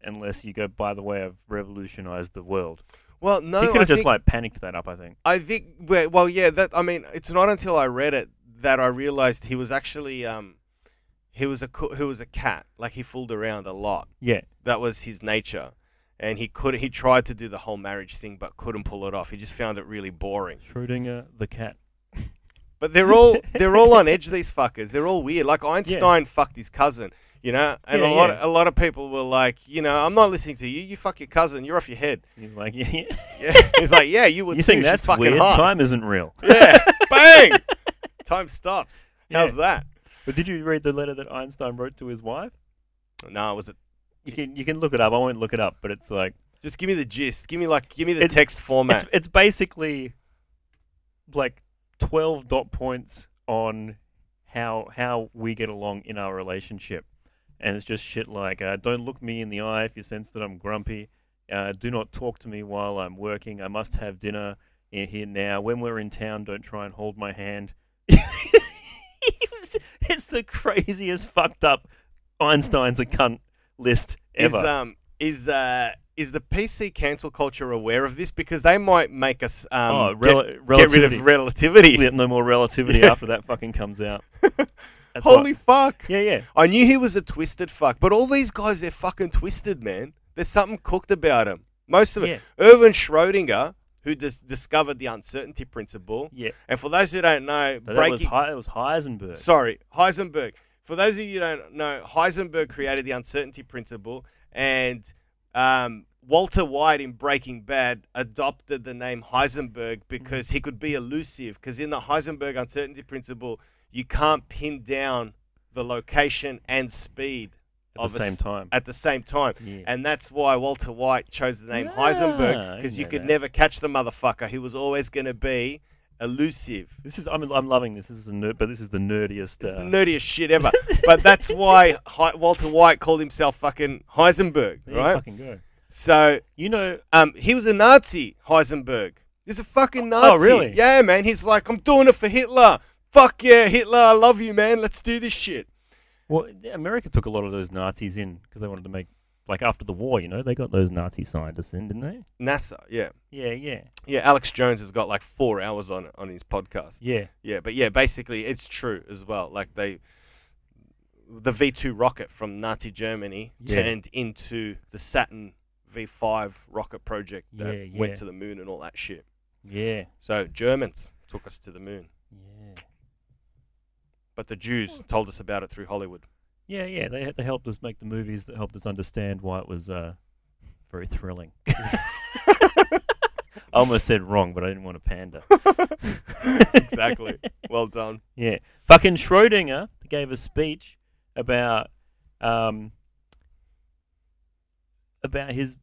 unless you go, by the way, I've revolutionized the world. Well, no, he could have just, like, panicked that up, I think. I think well, well, yeah, that I mean, it's not until I read it that I realized he was actually um he was a co- he was a cat. Like he fooled around a lot. Yeah. That was his nature. And he could he tried to do the whole marriage thing but couldn't pull it off. He just found it really boring. Schrodinger the cat. But they're all they're all on edge these fuckers. They're all weird. Like Einstein fucked his cousin, you know? And Yeah, a lot yeah. a lot of people were like, you know, I'm not listening to you. You fuck your cousin. You're off your head. He's like, yeah, yeah. Yeah. He's like, "Yeah, you would You think that's fucking weird? hot." Time isn't real. Yeah. Bang. Time stops. How's that? But did you read the letter that Einstein wrote to his wife? No, was it? You can you can look it up. I won't look it up, but it's like Just give me the gist. Give me like, give me the It's- text format. it's it's basically like twelve dot points on how how we get along in our relationship, and it's just shit like uh, don't look me in the eye if you sense that I'm grumpy. Uh, do not talk to me while I'm working. I must have dinner in here now. When we're in town, don't try and hold my hand. it's, the craziest fucked up Einstein's a cunt list is ever. um is uh is the PC cancel culture aware of this because they might make us um oh, get, rel- get rid of relativity. Yeah, no more relativity Yeah. after that fucking comes out. Holy what- fuck! yeah, yeah. I knew he was a twisted fuck, but all these guys they're fucking twisted, man. There's something cooked about them. Most of it. Yeah. Erwin Schrodinger, who dis- discovered the uncertainty principle, Yeah, and for those who don't know, that was He- that was Heisenberg. Sorry, Heisenberg. For those of you who don't know, Heisenberg created the uncertainty principle, and um, Walter White in Breaking Bad adopted the name Heisenberg because he could be elusive. Because in the Heisenberg uncertainty principle, you can't pin down the location and speed at the of a same time. at the same time. Yeah. And that's why Walter White chose the name Ah, Heisenberg because you could that. never catch the motherfucker. He was always going to be elusive. This is I'm I'm loving this. This is a nerd, but this is the nerdiest. Uh, the nerdiest shit ever. but that's why Hi- Walter White called himself fucking Heisenberg, there you right? fucking go. So You know, um, he was a Nazi, Heisenberg. He's a fucking Nazi. Oh, really? Yeah, man. He's like, I'm doing it for Hitler. Fuck yeah, Hitler. I love you, man. Let's do this shit. well, America took a lot of those Nazis in because they wanted to make like after the war. You know, they got those Nazi scientists in, didn't they? NASA, yeah. Yeah, yeah, Yeah, Alex Jones has got like four hours on on his podcast. yeah. Yeah, but yeah, basically it's true as well. Like they, the V two rocket from Nazi Germany Yeah. turned into the Saturn V five rocket project that Yeah, went to the moon and all that shit. Yeah, So Germans took us to the moon, yeah, but the Jews told us about it through Hollywood. Yeah, yeah. They they helped us make the movies that helped us understand why it was uh, very thrilling. I almost said wrong, but I didn't want to pander. exactly. Well done. Yeah. Fucking Schrodinger gave a speech about um about his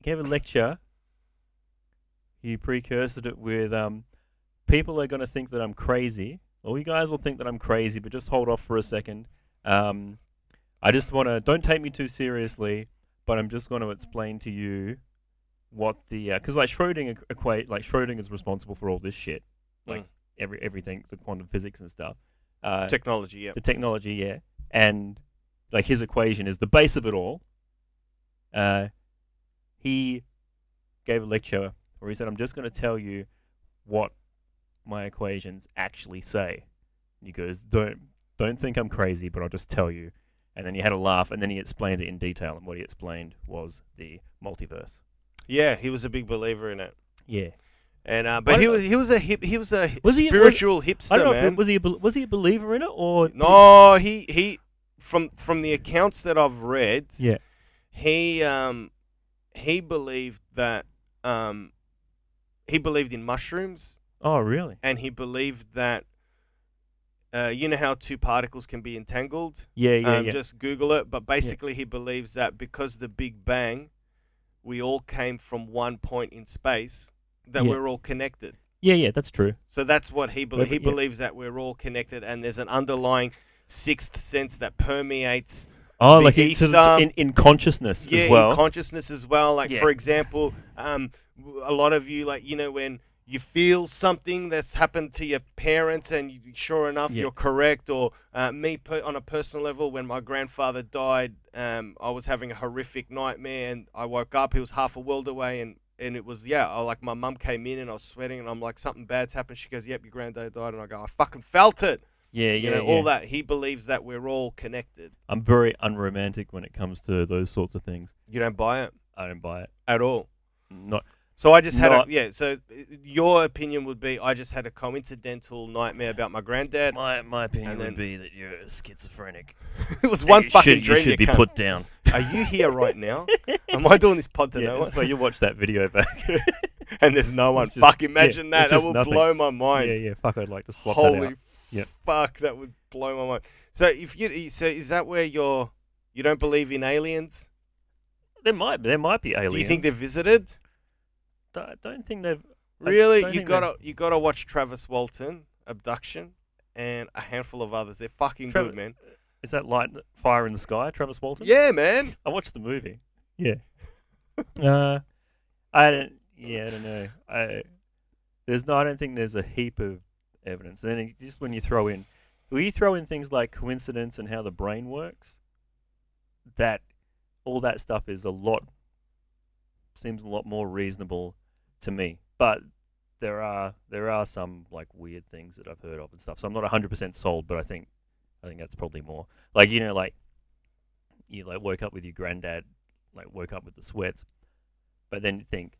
gave a lecture. He precursored it with um people are gonna think that I'm crazy. All you guys will think that I'm crazy, but just hold off for a second. Um I just wanna don't take me too seriously, but I'm just gonna explain to you what the because like Schrodinger equate like Schrodinger's responsible for all this shit, like Mm. every everything the quantum physics and stuff. Uh, Technology, yeah. the technology, yeah, and like his equation is the base of it all. Uh, he gave a lecture where he said, "I'm just going to tell you what my equations actually say." And he goes, "Don't don't think I'm crazy, but I'll just tell you." And then he had a laugh, and then he explained it in detail. And what he explained was the multiverse. Yeah, he was a big believer in it. Yeah, And uh, but he was he was a hip he was a Was he- was- spiritual I hipster don't know. man. Was he a, was he a believer in it or no, he he from from the accounts that I've read, Yeah. he um he believed that um he believed in mushrooms Oh, really? and he believed that uh, you know how two particles can be entangled. Yeah, yeah, um, yeah. Just Google it. But basically, he believes that because the Big Bang, we all came from one point in space, that Yeah. we're all connected. yeah, yeah. That's true. So that's what he believes. He yeah. believes that we're all connected, and there's an underlying sixth sense that permeates Oh, like ether- in, in consciousness yeah, as well. in consciousness as well. Like Yeah. for example, um, a lot of you like you know when you feel something that's happened to your parents, and you, sure enough Yeah. you're correct. Or uh, me per, on a personal level, when my grandfather died, um, I was having a horrific nightmare, and I woke up. He was half a world away, and and it was yeah. I, like my mum came in, and I was sweating, and I'm like something bad's happened. She goes, "Yep, your granddad died," and I go, "I fucking felt it." yeah, You yeah, know, yeah. all that. He believes that we're all connected. I'm very unromantic when it comes to those sorts of things. You don't buy it I don't buy it. at all. Not So I just had Not- a yeah. So uh, your opinion would be I just had a coincidental nightmare about my granddad. my my opinion And then- would be that you're a schizophrenic. it was one you fucking should, dream. You should be cunt. put down. Are you here right now? Am I doing this pod to no one? funny, you watch that video back. and there's no one. It's just- Fuck, imagine yeah, that. it's That just would nothing. blow my mind. yeah. Yeah. Fuck, I'd like to swap that Holy out. Yeah. fuck, that would blow my mind. So if you so is that where you're you don't believe in aliens? There might there might be aliens. Do you think they're visited? I don't think they've. Really, you gotta you gotta watch Travis Walton, Abduction, and a handful of others. They're fucking Travis- good, man. Is that light fire in the sky, Travis Walton? Yeah, man. I watched the movie. Yeah. uh, I don't. Yeah, I don't know. I there's no. I don't think there's a heap of evidence. And then just when you throw in, when you throw in things like coincidence and how the brain works, that all that stuff is a lot seems a lot more reasonable to me. But there are there are some like weird things that I've heard of and stuff. So I'm not 100% sold, but I think I think that's probably more. Like you know like you like woke up with your granddad, like woke up with the sweats, but then you think.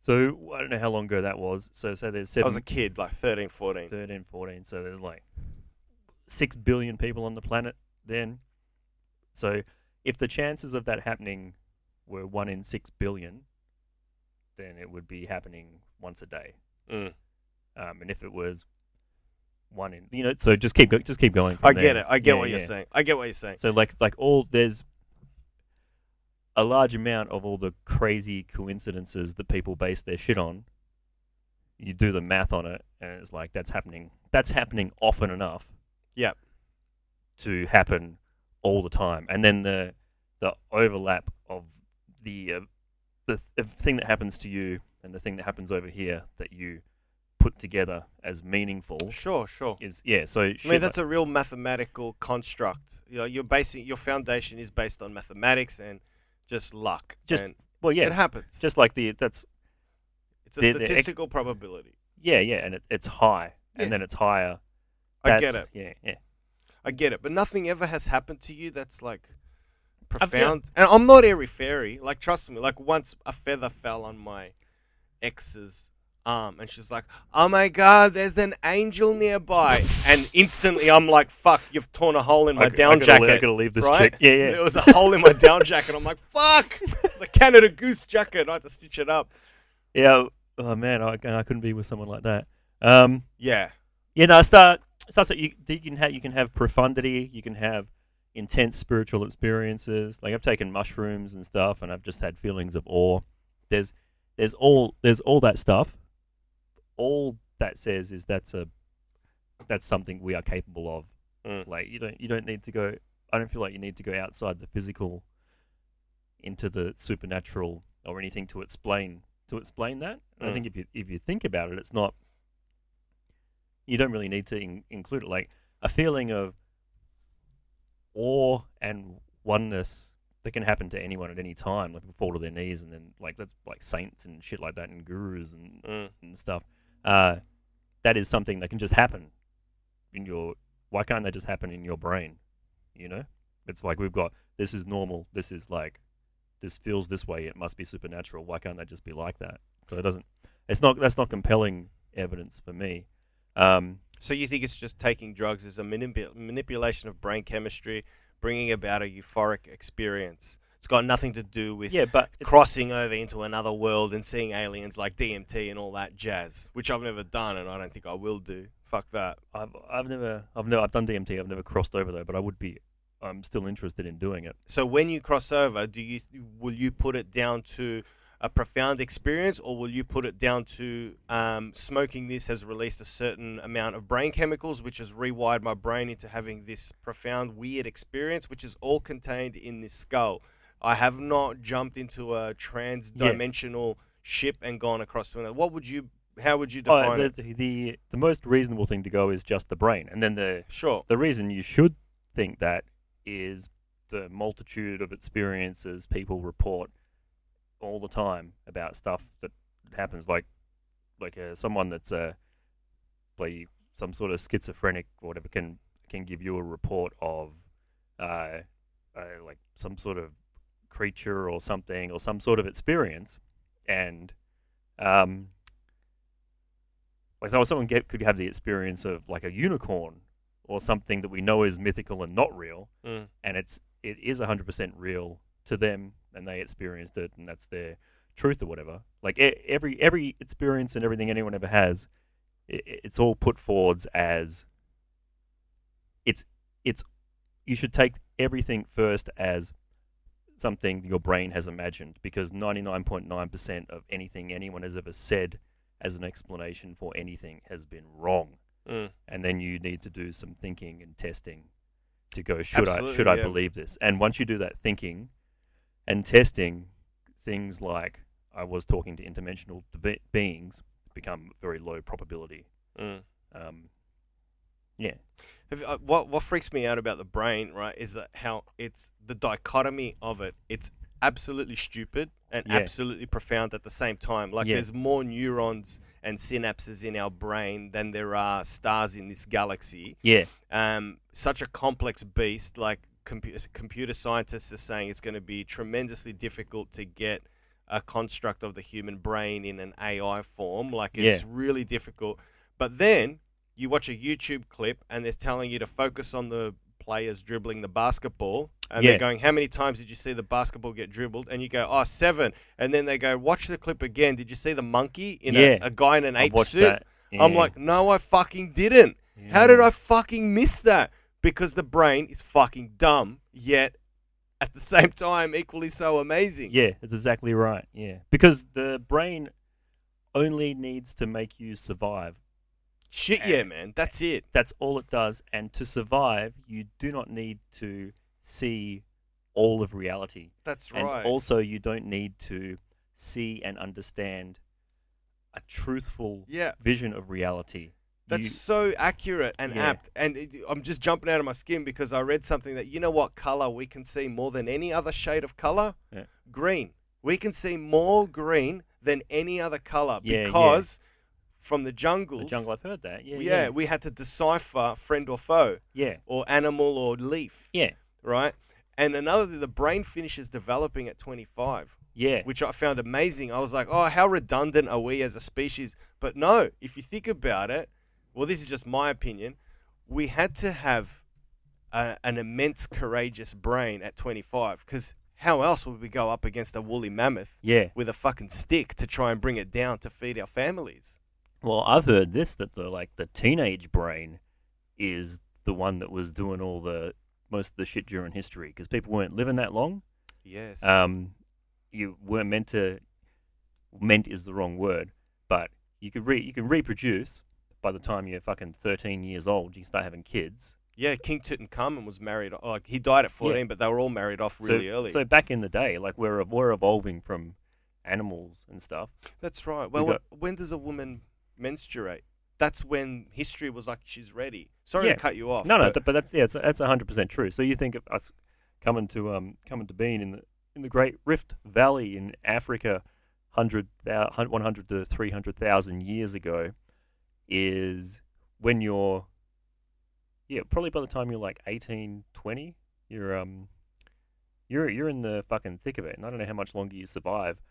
So I don't know how long ago that was. So so there's seven. I was a kid, like 13, 14. 13, 14. So there's like six billion people on the planet then. So if the chances of that happening were one in six billion, then it would be happening once a day. Mm. Um, and if it was one in, you know, so just keep go, just keep going. I get there. it. I get Yeah, what you're saying. I get what you're saying. So like like all there's a large amount of all the crazy coincidences that people base their shit on. You do the math on it, and it's like that's happening. That's happening often enough. Yep. To happen all the time, and then the the overlap of the uh, the th- thing that happens to you and the thing that happens over here that you put together as meaningful Sure, sure. is yeah. So I mean, that's a real mathematical construct. You know, your basic, your foundation is based on mathematics and just luck. Just- and well yeah. it happens. just like the that's it's a the- the statistical probability. Yeah, yeah, and it, it's high, Yeah. and then it's higher. I get it. Yeah, yeah. I get it. But nothing ever has happened to you that's like yeah. profound. And I'm not airy fairy. Like, trust me. Like, once a feather fell on my ex's arm, and she's like, "Oh my god, there's an angel nearby," and instantly I'm like, "Fuck, you've torn a hole in my I, down I gotta, jacket." I gotta leave this right? chick. Yeah, yeah, There was a hole in my down jacket. I'm like, "Fuck!" It's a Canada Goose jacket. I had to stitch it up. yeah. Oh man, I, I couldn't be with someone like that. Um, Yeah. yeah, no, it start it starts. At, you, you can have you can have profundity. You can have intense spiritual experiences. Like I've taken mushrooms and stuff, and I've just had feelings of awe. There's there's all there's all that stuff. All that says is that's a that's something we are capable of. Mm. Like you don't you don't need to go. I don't feel like you need to go outside the physical into the supernatural or anything to explain to explain that. And I Mm. think if you if you think about it, it's not. You don't really need to in- include it. Like a feeling of awe and oneness that can happen to anyone at any time. Like they fall to their knees and then like that's like saints and shit like that and gurus and Mm. and stuff. Uh, that is something that can just happen in your. Why can't that just happen in your brain? You know, it's like we've got this is normal. This is like this feels this way. It must be supernatural. Why can't that just be like that? So it doesn't. It's not. That's not compelling evidence for me. Um, So you think it's just taking drugs as a manipu- manipulation of brain chemistry, bringing about a euphoric experience? It's got nothing to do with yeah, but crossing over into another world and seeing aliens like DMT and all that jazz, which I've never done and I don't think I will do. Fuck that. I've I've never I've never I've done DMT. I've never crossed over though, but I would be. I'm still interested in doing it. So when you cross over, do you will you put it down to a profound experience, or will you put it down to um, smoking this has released a certain amount of brain chemicals, which has rewired my brain into having this profound, weird experience, which is all contained in this skull. I have not jumped into a trans-dimensional ship and gone across to another. What would you? How would you define Oh, it? the, the the most reasonable thing to go is just the brain, and then the Sure. the reason you should think that is the multitude of experiences people report all the time about stuff that happens like like uh, someone that's uh, like some sort of schizophrenic or whatever can can give you a report of uh, uh, like some sort of creature or something or some sort of experience and um like so someone get, could have the experience of like a unicorn or something that we know is mythical and not real Mm. and it's it is 100% real to them and they experienced it and that's their truth or whatever. Like e- every every experience and everything anyone ever has i i- it's all put forwards as it's it's you should take everything first as something your brain has imagined because 99.9% of anything anyone has ever said as an explanation for anything has been wrong. Mm. and then you need to do some thinking and testing to go should I Absolutely, should I believe this? And once you do that thinking and testing things like I was talking to interdimensional be- beings become very low probability Mm. um, yeah Have- uh, what what freaks me out about the brain, right, is that how it's the dichotomy of it. It's absolutely stupid and Yeah. absolutely profound at the same time. Like Yeah. there's more neurons and synapses in our brain than there are stars in this galaxy. yeah Um, such a complex beast. Like compu- computer scientists are saying, it's going to be tremendously difficult to get a construct of the human brain in an AI form. Like it's really difficult. But then you watch a YouTube clip and they're telling you to focus on the players dribbling the basketball. And Yeah. they're going, How many times did you see the basketball get dribbled? And you go, Oh, seven. And then they go, Watch the clip again. Did you see the monkey in Yeah. a, a guy in an eight suit? that I'm like, No, I fucking didn't. How did I fucking miss that? Because the brain is fucking dumb, yet at the same time equally so amazing. yeah that's exactly right yeah because the brain only needs to make you survive Shit, yeah, man. That's it. That's all it does. And to survive, you do not need to see all of reality. That's And right. also, you don't need to see and understand a truthful yeah. vision of reality. That's You- so accurate and Yeah. apt. And it, I'm just jumping out of my skin because I read something that you know what color we can see more than any other shade of color? Yeah. Green. We can see more green than any other color Yeah, because from the the jungle, I've heard that. Yeah, yeah, yeah, we had to decipher friend or foe yeah, or animal or leaf, yeah, right? And another, the brain finishes developing at 25 yeah. which I found amazing. I was like, oh, how redundant are we as a species? But no, if you think about it, well, this is just my opinion. We had to have a, an immense, courageous brain at 25 because how else would we go up against a woolly mammoth yeah. with a fucking stick to try and bring it down to feed our families? Well, I've heard this that the like the teenage brain is the one that was doing all the most of the shit during history because people weren't living that long. Yes. Um, you weren't meant to. Meant is the wrong word, but you could re you can reproduce by the time you're fucking thirteen years old. You can start having kids. yeah, King Tutankhamun was married. Like he died at 14, but they were all married off really so, early. So back in the day, like we're we're evolving from animals and stuff. That's right. Well, got- wh- when does a woman menstruate? That's when history was like she's ready. Sorry Yeah. to cut you off. No, no, but- th- but that's yeah, it's, that's hundred percent true. So you think of us coming to um coming to being in the in the Great Rift Valley in Africa, hundred one hundred to three hundred thousand years ago, is when you're yeah probably by the time you're like 18, 20, you're um you're you're in the fucking thick of it, and I don't know how much longer you survive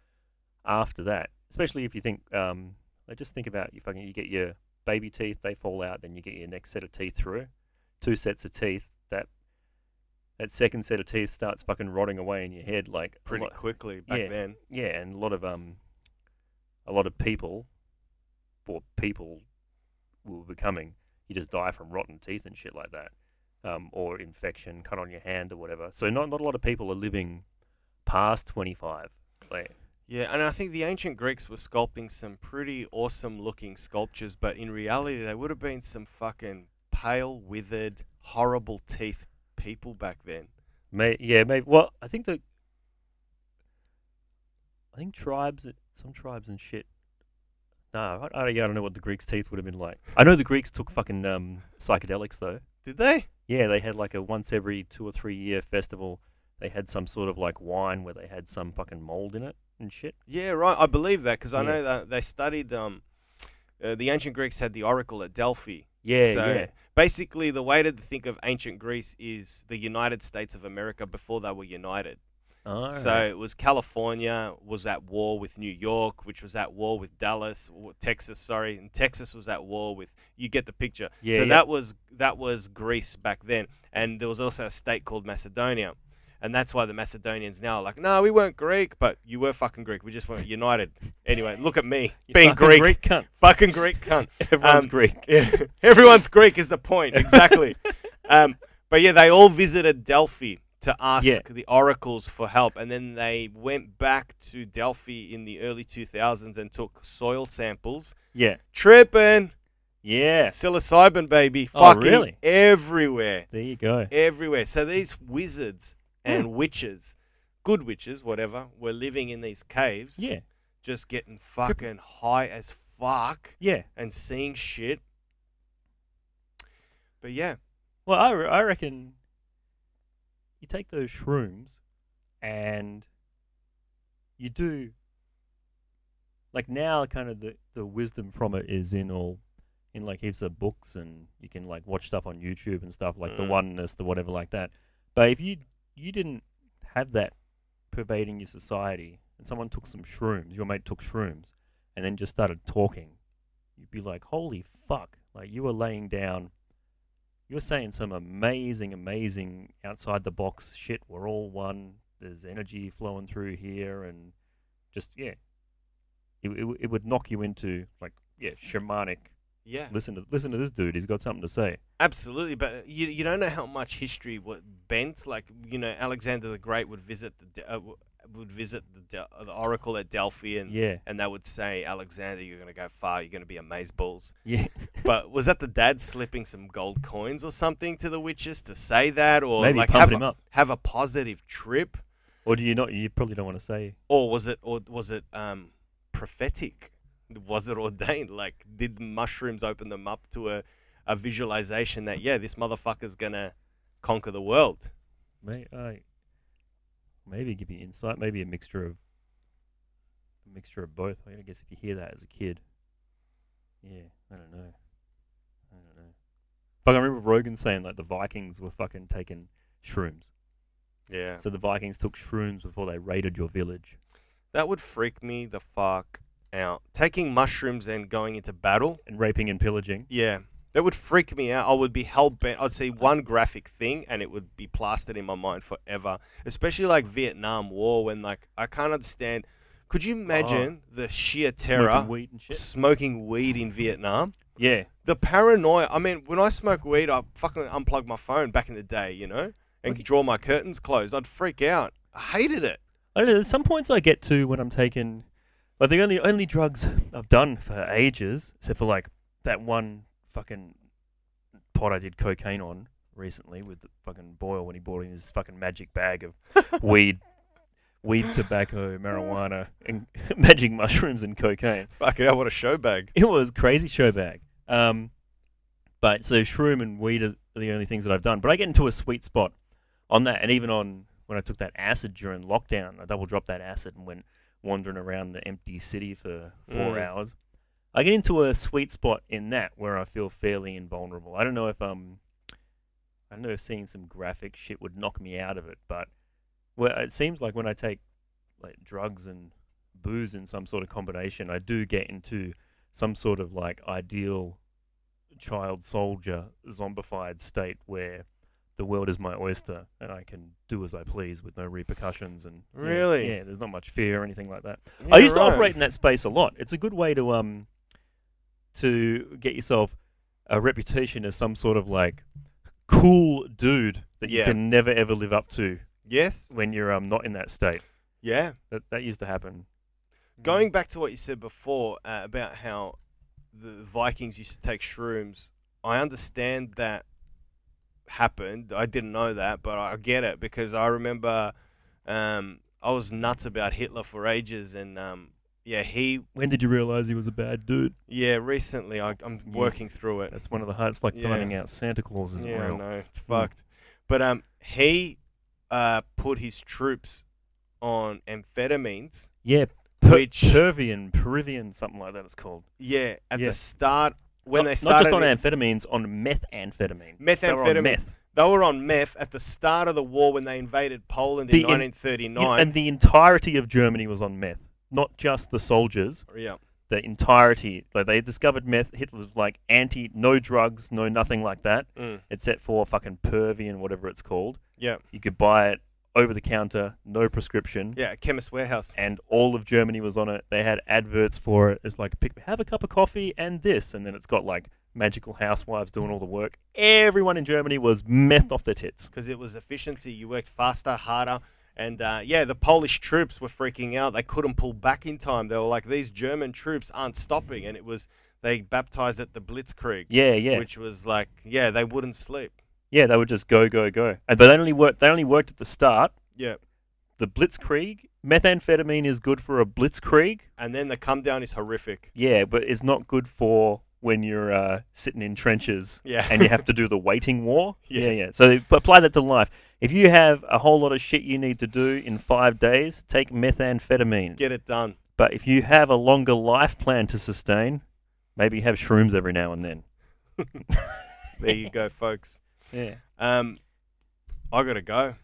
after that. Especially if you think um like just think about you fucking you get your baby teeth, they fall out, then you get your next set of teeth through. Two sets of teeth. That that second set of teeth starts fucking rotting away in your head like pretty lot- quickly back yeah. then. yeah, and a lot of um a lot of people or people were becoming you just die from rotten teeth and shit like that. Um, or infection, cut on your hand or whatever. So not not a lot of people are living past twenty five. Like Yeah, and I think the ancient Greeks were sculpting some pretty awesome looking sculptures, but in reality, they would have been some fucking pale, withered, horrible teeth people back then. May yeah, maybe. Well, I think the I think tribes, some tribes and shit. No, I, I, I don't know what the Greeks' teeth would have been like. I know the Greeks took fucking um, psychedelics though. Did they? Yeah, they had like a once every two or three year festival. They had some sort of like wine where they had some fucking mold in it and shit. Yeah, right. I believe that because I Yeah. know that they studied. Um, uh, the ancient Greeks had the oracle at Delphi. Yeah, So yeah, basically, the way to think of ancient Greece is the United States of America before they were united. Alright. So it was California was at war with New York, which was at war with Dallas, Texas. Sorry, and Texas was at war with. You get the picture. Yeah, so yeah. that was that was Greece back then, and there was also a state called Macedonia, and that's why the Macedonians now are like, no, we weren't Greek, but you were fucking Greek. We just weren't united. Anyway, look at me being fucking Greek. cunt. Fucking Greek cunt. Everyone's Um, Greek. Yeah, everyone's Greek is the point exactly. um, but yeah, they all visited Delphi to ask Yeah. the oracles for help, and then they went back to Delphi in the early 2000s and took soil samples. Yeah, Tripping, yeah. psilocybin baby, Oh, fucking really? everywhere, There you go. everywhere. So these wizards and witches, good witches, whatever, were living in these caves, Yeah, just getting fucking high as fuck yeah. and seeing shit. But yeah, Well, I, re- I reckon you take those shrooms and you do like now kind of the, the wisdom from it is in all in like heaps of books and you can like watch stuff on YouTube and stuff like the Mm. oneness, the whatever like that. But if you you didn't have that pervading your society and someone took some shrooms, your mate took shrooms and then just started talking, you'd be like, Holy fuck. Like you were laying down you were saying some amazing, amazing outside the box shit. We're all one. There's energy flowing through here, and just yeah, it, it, it would knock you into like yeah, shamanic. yeah, Listen to listen to this dude. He's got something to say. absolutely. But you you don't know how much history was bent. Like you know, Alexander the Great would visit the uh, would visit the Del- uh, the oracle at Delphi, and Yeah, and they would say, Alexander, you're gonna go far. You're gonna be amaze balls. yeah. But was that the dad slipping some gold coins or something to the witches to say that, or Maybe like have him a, up. have a positive trip, Or do you not? You probably don't want to say. or was it or was it um prophetic? Was it ordained? Like, did mushrooms open them up to a, a visualization that yeah, this motherfucker's gonna conquer the world? May I maybe give you insight. Maybe a mixture of a mixture of both. I guess if you hear that as a kid, yeah, I don't know. I don't know. But I remember Rogan saying like the Vikings were fucking taking shrooms. Yeah, So the Vikings took shrooms before they raided your village. that would freak me the fuck out. Taking mushrooms and going into battle. And raping and pillaging. Yeah. That would freak me out. I would be hell bent. I'd see one graphic thing and it would be plastered in my mind forever. Especially like Vietnam War when like I can't understand. Could you imagine oh. the sheer terror Smoking weed and shit. smoking weed in Vietnam? Yeah. The paranoia. I mean, when I smoke weed, I fucking unplug my phone back in the day, you know, and Okay. draw my curtains closed. I'd freak out. I hated it. I don't know. There's some points I get to when I'm taking, like the only only drugs I've done for ages, except for like that one fucking pot I did cocaine on recently with the fucking Boyle when he brought in his fucking magic bag of weed, weed, tobacco, marijuana, and magic mushrooms and cocaine. Fucking hell, what a show bag. It was crazy show bag. Um, but so shroom and weed are the only things that I've done. But I get into a sweet spot on that, and even on when I took that acid during lockdown, I double dropped that acid and went wandering around the empty city for four Mm. hours. I get into a sweet spot in that where I feel fairly invulnerable. I don't know if um, I don't know if seeing some graphic shit would knock me out of it, but well, it seems like when I take like drugs and booze in some sort of combination, I do get into some sort of like ideal child soldier zombified state where the world is my oyster and I can do as I please with no repercussions and yeah, Really? yeah, there's not much fear or anything like that. Yeah, I used right. to operate in that space a lot. It's a good way to um to get yourself a reputation as some sort of like cool dude that you Yeah. can never ever live up to Yes. when you're um not in that state. Yeah. That that used to happen. Going back to what you said before uh, about how the Vikings used to take shrooms, I understand that happened. I didn't know that, but I get it because I remember um, I was nuts about Hitler for ages, and um, yeah, he When did you realize he was a bad dude? yeah recently I, I'm working through it. That's one of the hardest. It's like Yeah. finding out Santa Claus isn't yeah, I real. know it's fucked, but um, he uh, put his troops on amphetamines. Yeah, per- Which- Pervian, Peruvian, something like that. It's called. Yeah, at Yeah. the start when not, they not started just on amphetamines, on methamphetamine. They were on meth. They were on meth at the start of the war when they invaded Poland The in in- 1939. and the entirety of Germany was on meth, not just the soldiers. yeah, The entirety, like they discovered meth. Hitler was like anti, no drugs, no nothing like that. mm, Except for fucking Pervian, whatever it's called. yeah, You could buy it over the counter, no prescription. yeah. Chemist Warehouse. and all of Germany was on it. They had adverts for it. It's like pick, have a cup of coffee and this, and then it's got like magical housewives doing all the work. Everyone in Germany was meth off their tits. because it was efficiency. You worked faster, harder, and uh, yeah, the Polish troops were freaking out. They couldn't pull back in time. They were like, these German troops aren't stopping, and it was they baptized it the Blitzkrieg, Yeah, yeah, which was like, yeah, they wouldn't sleep. yeah. They would just go, go, go. And but they only worked. They only worked at the start. Yeah, The Blitzkrieg, methamphetamine is good for a Blitzkrieg. and then the come down is horrific. Yeah, but it's not good for when you're uh, sitting in trenches Yeah, and you have to do the waiting war. Yeah. Yeah, yeah. So they- apply that to life. If you have a whole lot of shit you need to do in five days, take methamphetamine. get it done. But if you have a longer life plan to sustain, maybe have shrooms every now and then. There you go, folks. Yeah. Um, I gotta go.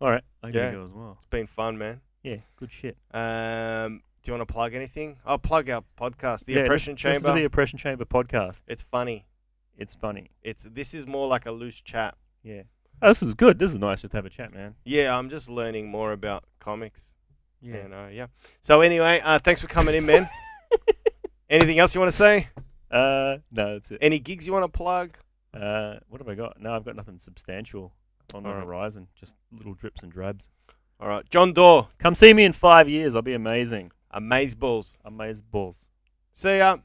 All right. I gotta Yeah. go as well. It's been fun, man. Yeah. Good shit. Um, do you want to plug anything? I'll plug our podcast, The yeah, Oppression listen- listen Chamber. to the Oppression Chamber podcast. it's funny. It's funny. It's this is more like a loose chat. Yeah. Oh, this is good. This is nice just to have a chat, man. Yeah, I'm just learning more about comics. Yeah. You know, yeah. So anyway, uh, thanks for coming in, man. Anything else you want to say? Uh, no, that's it. Any gigs you want to plug? Uh, what have I got? No, I've got nothing substantial on the All right. horizon. Just little drips and drabs. All right, John Dore, Come see me in five years. I'll be amazing. Amaze Balls. Amaze balls. See ya.